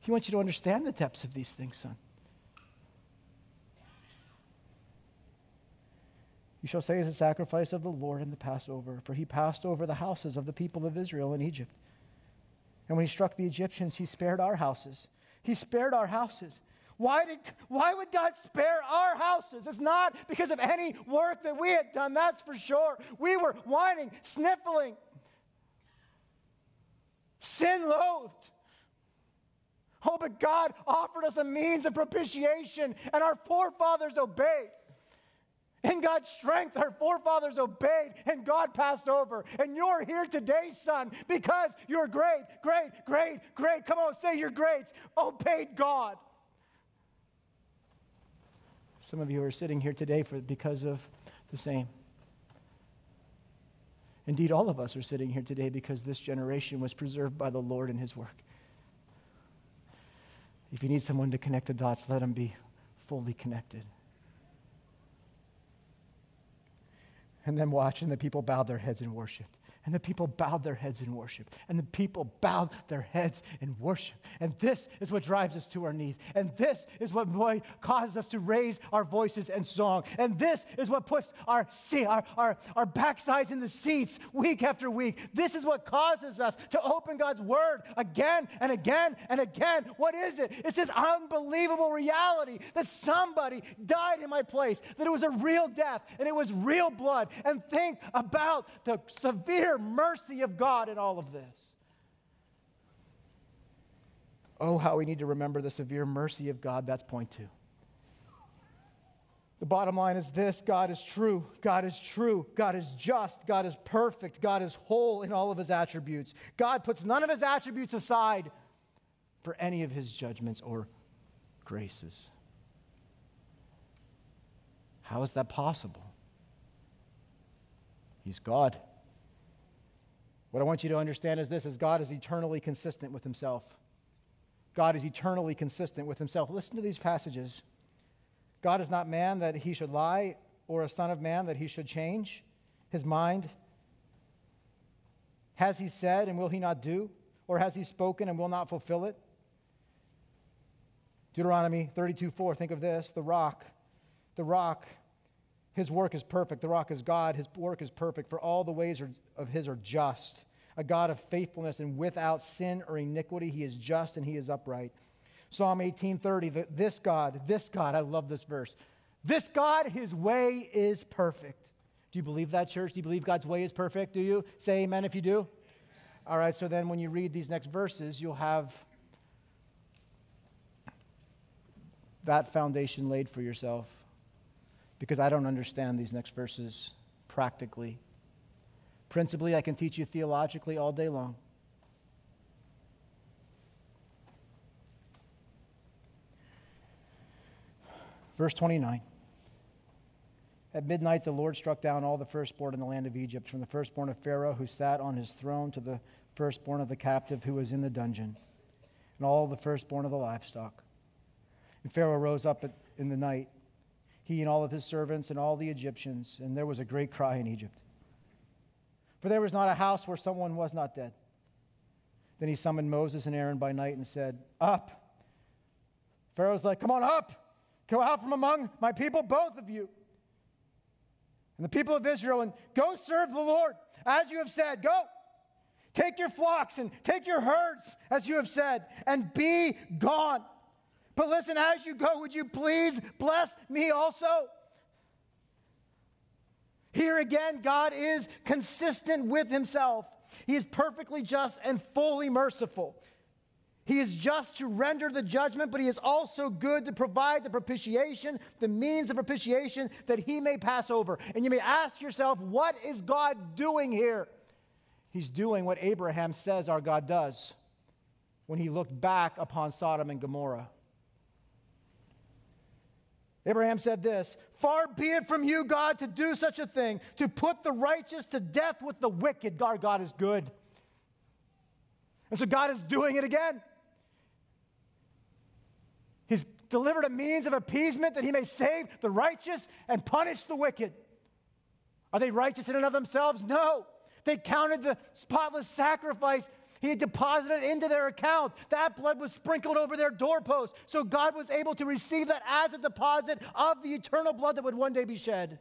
He wants you to understand the depths of these things, son. You shall say it's a sacrifice of the Lord in the Passover, for he passed over the houses of the people of Israel in Egypt. And when he struck the Egyptians, he spared our houses. He spared our houses. Why, did, why would God spare our houses? It's not because of any work that we had done, that's for sure. We were whining, sniffling, sin loathed. Oh, but God offered us a means of propitiation, and our forefathers obeyed. In God's strength, our forefathers obeyed and God passed over. And you're here today, son, because you're great, great, great, great. Come on, say you're great. Obeyed God. Some of you are sitting here today for, because of the same. Indeed, all of us are sitting here today because this generation was preserved by the Lord in His work. If you need someone to connect the dots, let them be fully connected. and then watching the people bow their heads and worshiped. And the people bowed their heads in worship. And the people bowed their heads in worship. And this is what drives us to our knees. And this is what boy, causes us to raise our voices and song. And this is what puts our, our, our, our backsides in the seats week after week. This is what causes us to open God's word again and again and again. What is it? It's this unbelievable reality that somebody died in my place, that it was a real death and it was real blood. And think about the severe mercy of God in all of this. Oh, how we need to remember the severe mercy of God. That's point two. The bottom line is this God is true. God is true. God is just. God is perfect. God is whole in all of his attributes. God puts none of his attributes aside for any of his judgments or graces. How is that possible? He's God. What I want you to understand is this is God is eternally consistent with himself. God is eternally consistent with himself. Listen to these passages. God is not man that he should lie, or a son of man that he should change his mind. Has he said and will he not do? Or has he spoken and will not fulfill it? Deuteronomy 32 4, think of this the rock, the rock, his work is perfect. The rock is God, his work is perfect, for all the ways of his are just a God of faithfulness and without sin or iniquity. He is just and he is upright. Psalm 18:30, this God, this God, I love this verse. This God, his way is perfect. Do you believe that, church? Do you believe God's way is perfect? Do you? Say amen if you do. All right, so then when you read these next verses, you'll have that foundation laid for yourself. Because I don't understand these next verses practically. Principally, I can teach you theologically all day long. Verse 29. At midnight, the Lord struck down all the firstborn in the land of Egypt, from the firstborn of Pharaoh who sat on his throne to the firstborn of the captive who was in the dungeon, and all the firstborn of the livestock. And Pharaoh rose up in the night, he and all of his servants and all the Egyptians, and there was a great cry in Egypt. For there was not a house where someone was not dead. Then he summoned Moses and Aaron by night and said, Up. Pharaoh's like, Come on up. Go out from among my people, both of you. And the people of Israel, and go serve the Lord, as you have said. Go. Take your flocks and take your herds, as you have said, and be gone. But listen, as you go, would you please bless me also? Here again, God is consistent with himself. He is perfectly just and fully merciful. He is just to render the judgment, but he is also good to provide the propitiation, the means of propitiation that he may pass over. And you may ask yourself, what is God doing here? He's doing what Abraham says our God does when he looked back upon Sodom and Gomorrah. Abraham said this Far be it from you, God, to do such a thing, to put the righteous to death with the wicked. Our God is good. And so God is doing it again. He's delivered a means of appeasement that he may save the righteous and punish the wicked. Are they righteous in and of themselves? No. They counted the spotless sacrifice he deposited into their account. That blood was sprinkled over their doorposts. So God was able to receive that as a deposit of the eternal blood that would one day be shed.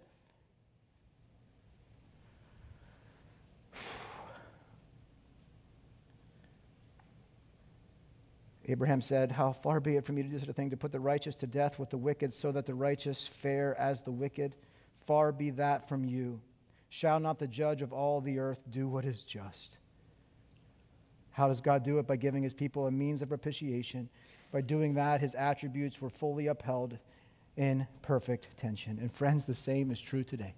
Abraham said, How far be it from you to do such a thing, to put the righteous to death with the wicked, so that the righteous fare as the wicked? Far be that from you. Shall not the judge of all the earth do what is just? How does God do it? By giving his people a means of propitiation. By doing that, his attributes were fully upheld in perfect tension. And friends, the same is true today.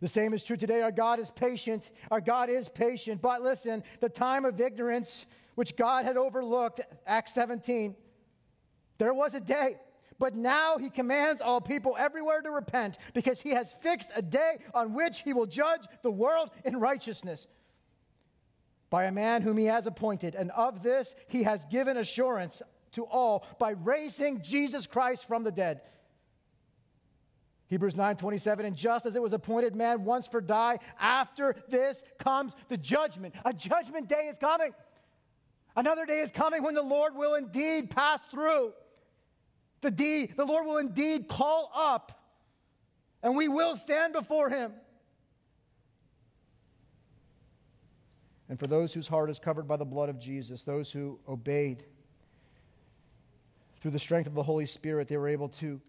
The same is true today. Our God is patient. Our God is patient. But listen, the time of ignorance, which God had overlooked, Acts 17, there was a day. But now he commands all people everywhere to repent because he has fixed a day on which he will judge the world in righteousness by a man whom he has appointed. And of this he has given assurance to all by raising Jesus Christ from the dead. Hebrews 9:27 and just as it was appointed man once for die after this comes the judgment. A judgment day is coming. Another day is coming when the Lord will indeed pass through. The deed the Lord will indeed call up and we will stand before him and for those whose heart is covered by the blood of Jesus those who obeyed through the strength of the Holy Spirit they were able to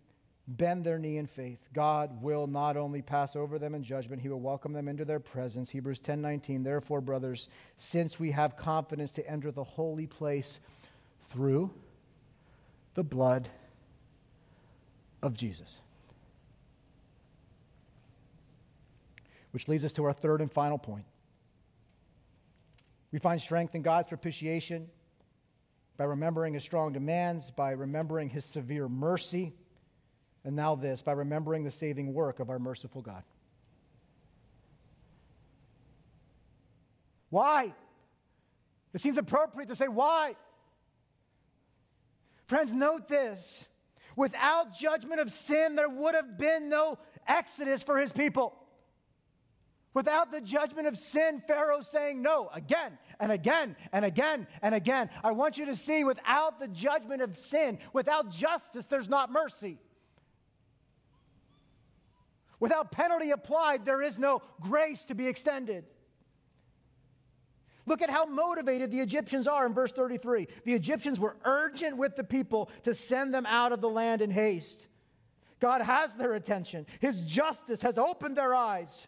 bend their knee in faith, God will not only pass over them in judgment, he will welcome them into their presence. Hebrews 10:19. Therefore, brothers, since we have confidence to enter the holy place through the blood of Jesus. Which leads us to our third and final point. We find strength in God's propitiation by remembering his strong demands, by remembering his severe mercy and now, this by remembering the saving work of our merciful God. Why? It seems appropriate to say, why? Friends, note this. Without judgment of sin, there would have been no exodus for his people. Without the judgment of sin, Pharaoh saying no again and again and again and again. I want you to see without the judgment of sin, without justice, there's not mercy. Without penalty applied, there is no grace to be extended. Look at how motivated the Egyptians are in verse 33. The Egyptians were urgent with the people to send them out of the land in haste. God has their attention, His justice has opened their eyes.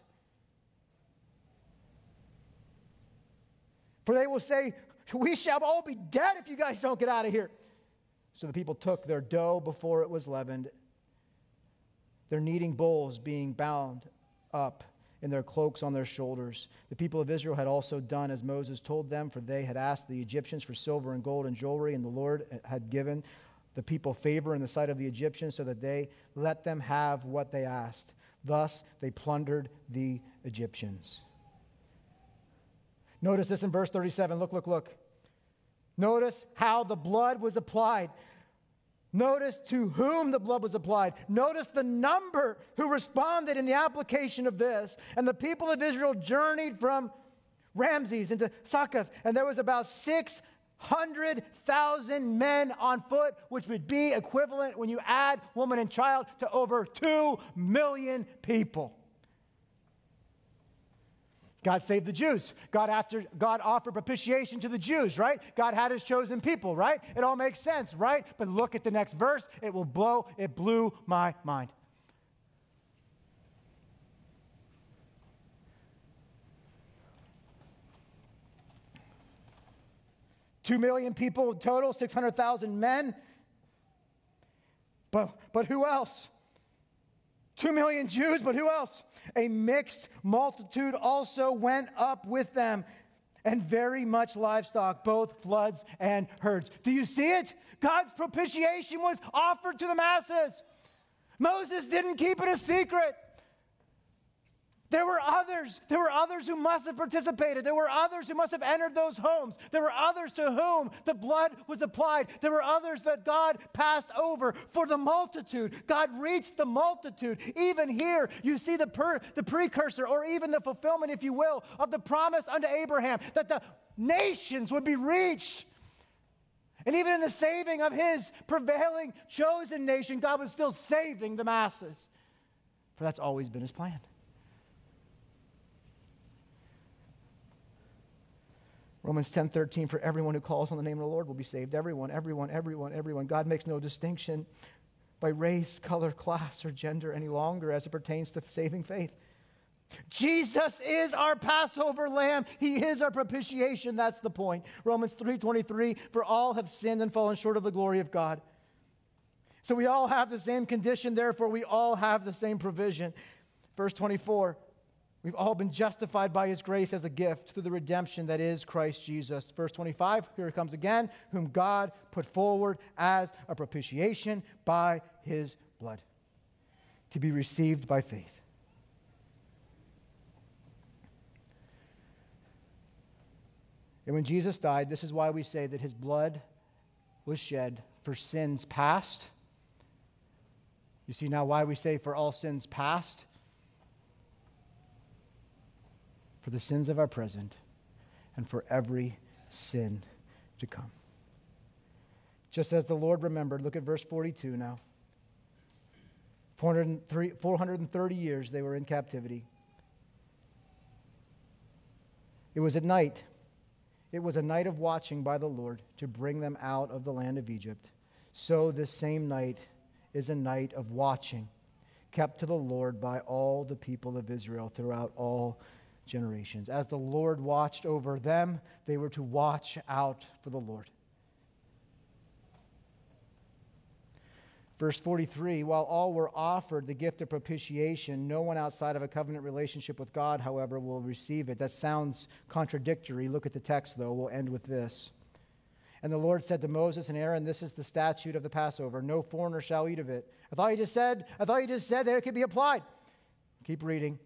For they will say, We shall all be dead if you guys don't get out of here. So the people took their dough before it was leavened their kneading bowls being bound up in their cloaks on their shoulders. The people of Israel had also done as Moses told them, for they had asked the Egyptians for silver and gold and jewelry, and the Lord had given the people favor in the sight of the Egyptians, so that they let them have what they asked. Thus they plundered the Egyptians. Notice this in verse 37. Look, look, look. Notice how the blood was applied. Notice to whom the blood was applied. Notice the number who responded in the application of this. And the people of Israel journeyed from Ramses into Succoth, and there was about 600,000 men on foot, which would be equivalent, when you add woman and child, to over 2 million people. God saved the Jews. God, after, God offered propitiation to the Jews, right? God had his chosen people, right? It all makes sense, right? But look at the next verse. It will blow, it blew my mind. Two million people total, 600,000 men. But, but who else? Two million Jews, but who else? A mixed multitude also went up with them, and very much livestock, both floods and herds. Do you see it? God's propitiation was offered to the masses. Moses didn't keep it a secret. There were others. There were others who must have participated. There were others who must have entered those homes. There were others to whom the blood was applied. There were others that God passed over for the multitude. God reached the multitude. Even here, you see the, per, the precursor, or even the fulfillment, if you will, of the promise unto Abraham that the nations would be reached. And even in the saving of his prevailing chosen nation, God was still saving the masses. For that's always been his plan. Romans 10 13, for everyone who calls on the name of the Lord will be saved. Everyone, everyone, everyone, everyone. God makes no distinction by race, color, class, or gender any longer as it pertains to saving faith. Jesus is our Passover lamb. He is our propitiation. That's the point. Romans 3:23, for all have sinned and fallen short of the glory of God. So we all have the same condition, therefore we all have the same provision. Verse 24, We've all been justified by his grace as a gift through the redemption that is Christ Jesus. Verse 25, here it comes again, whom God put forward as a propitiation by his blood to be received by faith. And when Jesus died, this is why we say that his blood was shed for sins past. You see now why we say for all sins past? For the sins of our present and for every sin to come. Just as the Lord remembered, look at verse 42 now. 430 years they were in captivity. It was at night. It was a night of watching by the Lord to bring them out of the land of Egypt. So this same night is a night of watching, kept to the Lord by all the people of Israel throughout all generations. As the Lord watched over them, they were to watch out for the Lord. Verse 43 While all were offered the gift of propitiation, no one outside of a covenant relationship with God, however, will receive it. That sounds contradictory. Look at the text, though. We'll end with this. And the Lord said to Moses and Aaron, This is the statute of the Passover. No foreigner shall eat of it. I thought you just said, I thought you just said that it could be applied. Keep reading.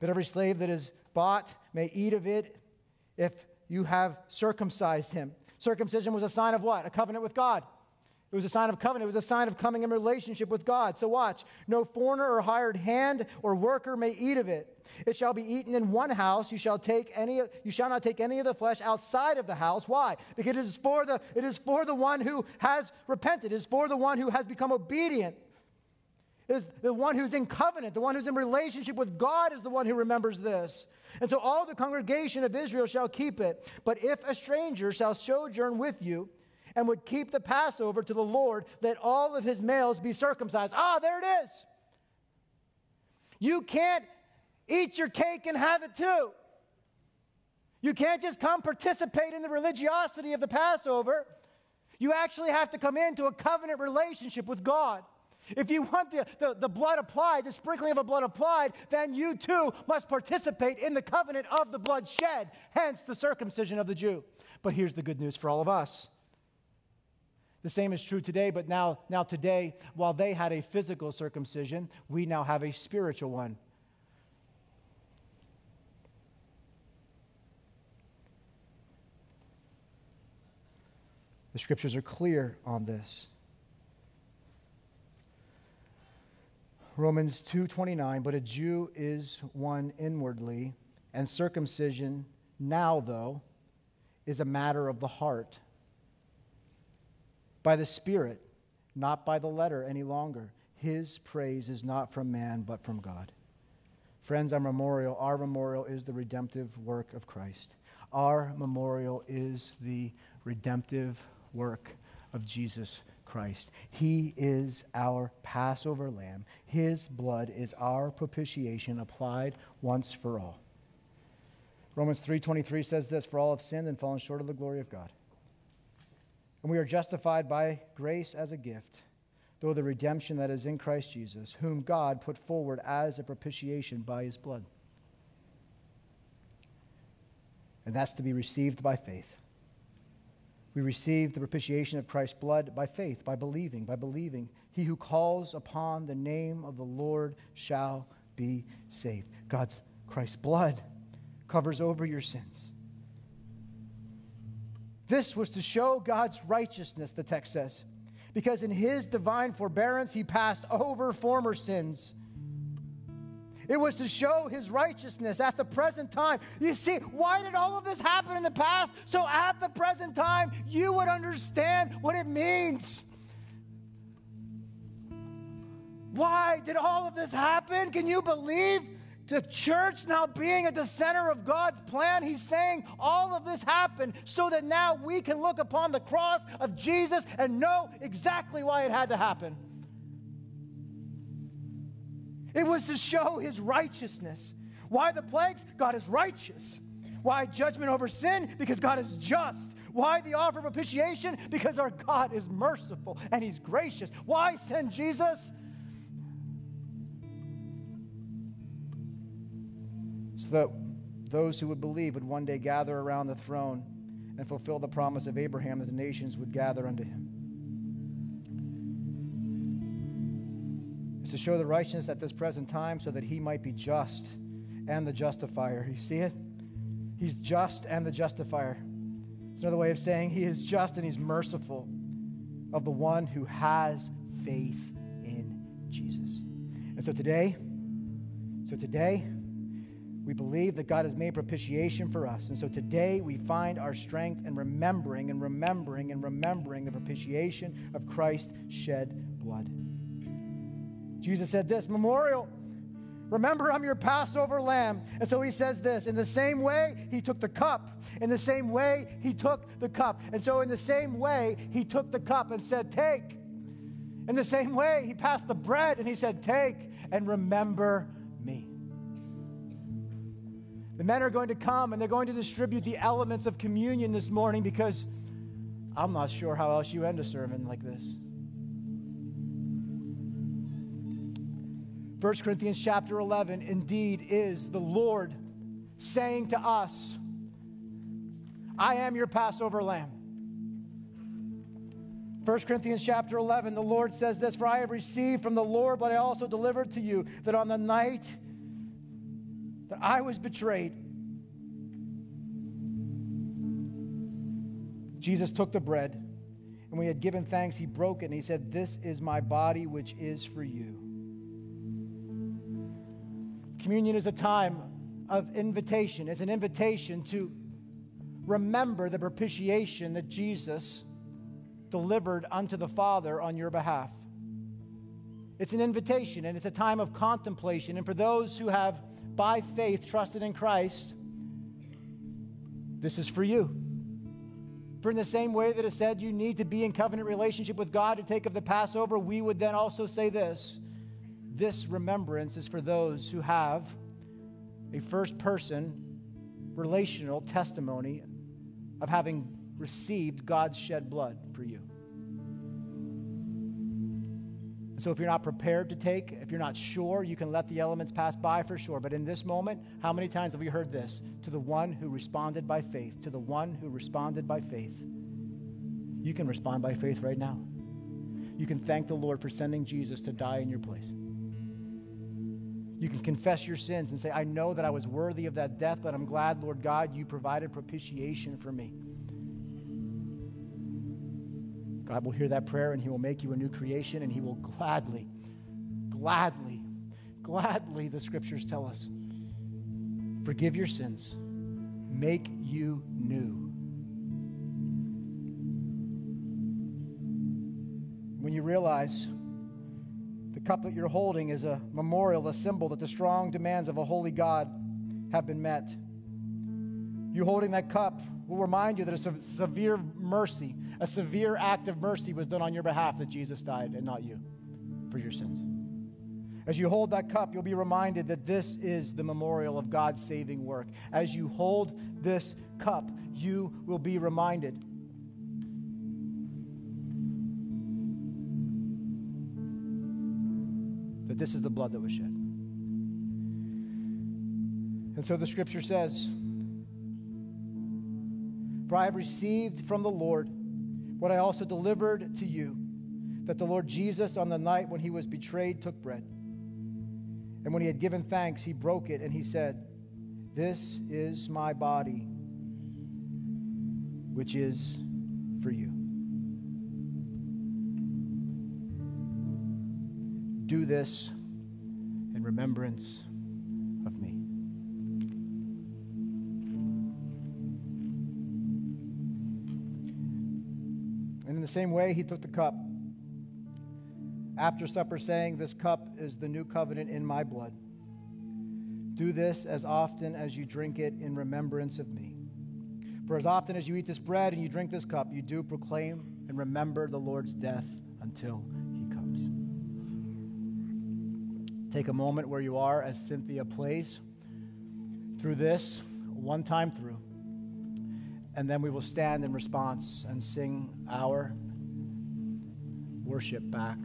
But every slave that is bought may eat of it if you have circumcised him. Circumcision was a sign of what? A covenant with God. It was a sign of covenant. It was a sign of coming in relationship with God. So watch. No foreigner or hired hand or worker may eat of it. It shall be eaten in one house. You shall take any you shall not take any of the flesh outside of the house. Why? Because it is for the it is for the one who has repented. It is for the one who has become obedient is the one who's in covenant, the one who's in relationship with God is the one who remembers this. And so all the congregation of Israel shall keep it. But if a stranger shall sojourn with you and would keep the Passover to the Lord, let all of his males be circumcised. Ah, there it is. You can't eat your cake and have it too. You can't just come participate in the religiosity of the Passover. You actually have to come into a covenant relationship with God. If you want the, the, the, blood applied, the sprinkling of the blood applied, then you too must participate in the covenant of the blood shed, hence the circumcision of the Jew. But here's the good news for all of us. The same is true today, but now, now today, while they had a physical circumcision, we now have a spiritual one. The scriptures are clear on this. Romans 2:29, but a Jew is one inwardly, and circumcision now though is a matter of the heart. By the Spirit, not by the letter any longer. His praise is not from man, but from God. Friends, our memorial, our memorial is the redemptive work of Christ. Our memorial is the redemptive work of Jesus Christ. He is our Passover lamb. His blood is our propitiation applied once for all. Romans 3:23 says this, for all have sinned and fallen short of the glory of God. And we are justified by grace as a gift, through the redemption that is in Christ Jesus, whom God put forward as a propitiation by his blood. And that's to be received by faith. We receive the propitiation of Christ's blood by faith, by believing, by believing. He who calls upon the name of the Lord shall be saved. God's Christ's blood covers over your sins. This was to show God's righteousness, the text says, because in his divine forbearance he passed over former sins. It was to show his righteousness at the present time. You see, why did all of this happen in the past? So at the present time, you would understand what it means. Why did all of this happen? Can you believe? the church now being at the center of God's plan, he's saying all of this happened so that now we can look upon the cross of Jesus and know exactly why it had to happen. It was to show his righteousness. Why the plagues? God is righteous. Why judgment over sin? Because God is just. Why the offer of propitiation? Because our God is merciful and he's gracious. Why send Jesus? So that those who would believe would one day gather around the throne and fulfill the promise of Abraham that the nations would gather unto him. To show the righteousness at this present time so that he might be just and the justifier. You see it? He's just and the justifier. It's another way of saying he is just and he's merciful of the one who has faith in Jesus. And so today, so today, we believe that God has made propitiation for us. And so today we find our strength in remembering and remembering and remembering the propitiation of Christ's shed blood. Jesus said this Memorial, remember I'm your Passover lamb. And so he says this in the same way, he took the cup. In the same way, he took the cup. And so, in the same way, he took the cup and said, Take. In the same way, he passed the bread and he said, Take and remember me. The men are going to come and they're going to distribute the elements of communion this morning because I'm not sure how else you end a sermon like this. 1 Corinthians chapter 11 indeed is the Lord saying to us, I am your Passover lamb. 1 Corinthians chapter 11, the Lord says this For I have received from the Lord what I also delivered to you, that on the night that I was betrayed. Jesus took the bread, and when he had given thanks, he broke it, and he said, This is my body, which is for you. Communion is a time of invitation, it's an invitation to remember the propitiation that Jesus delivered unto the Father on your behalf. It's an invitation and it's a time of contemplation. And for those who have by faith trusted in Christ, this is for you. For in the same way that it said you need to be in covenant relationship with God to take of the Passover, we would then also say this this remembrance is for those who have a first person relational testimony of having received God's shed blood for you. So if you're not prepared to take, if you're not sure, you can let the elements pass by for sure. But in this moment, how many times have we heard this? To the one who responded by faith, to the one who responded by faith. You can respond by faith right now. You can thank the Lord for sending Jesus to die in your place. You can confess your sins and say, I know that I was worthy of that death, but I'm glad, Lord God, you provided propitiation for me. God will hear that prayer and He will make you a new creation and He will gladly, gladly, gladly, the scriptures tell us, forgive your sins, make you new. When you realize the cup that you're holding is a memorial, a symbol that the strong demands of a holy God have been met. You holding that cup will remind you that a severe mercy, a severe act of mercy was done on your behalf that Jesus died and not you for your sins. As you hold that cup, you'll be reminded that this is the memorial of God's saving work. As you hold this cup, you will be reminded this is the blood that was shed. And so the scripture says, For I have received from the Lord what I also delivered to you, that the Lord Jesus, on the night when he was betrayed, took bread. And when he had given thanks, he broke it, and he said, This is my body, which is for you. Do this in remembrance of me. And in the same way, he took the cup after supper, saying, This cup is the new covenant in my blood. Do this as often as you drink it in remembrance of me. For as often as you eat this bread and you drink this cup, you do proclaim and remember the Lord's death until Take a moment where you are as Cynthia plays through this one time through. And then we will stand in response and sing our worship back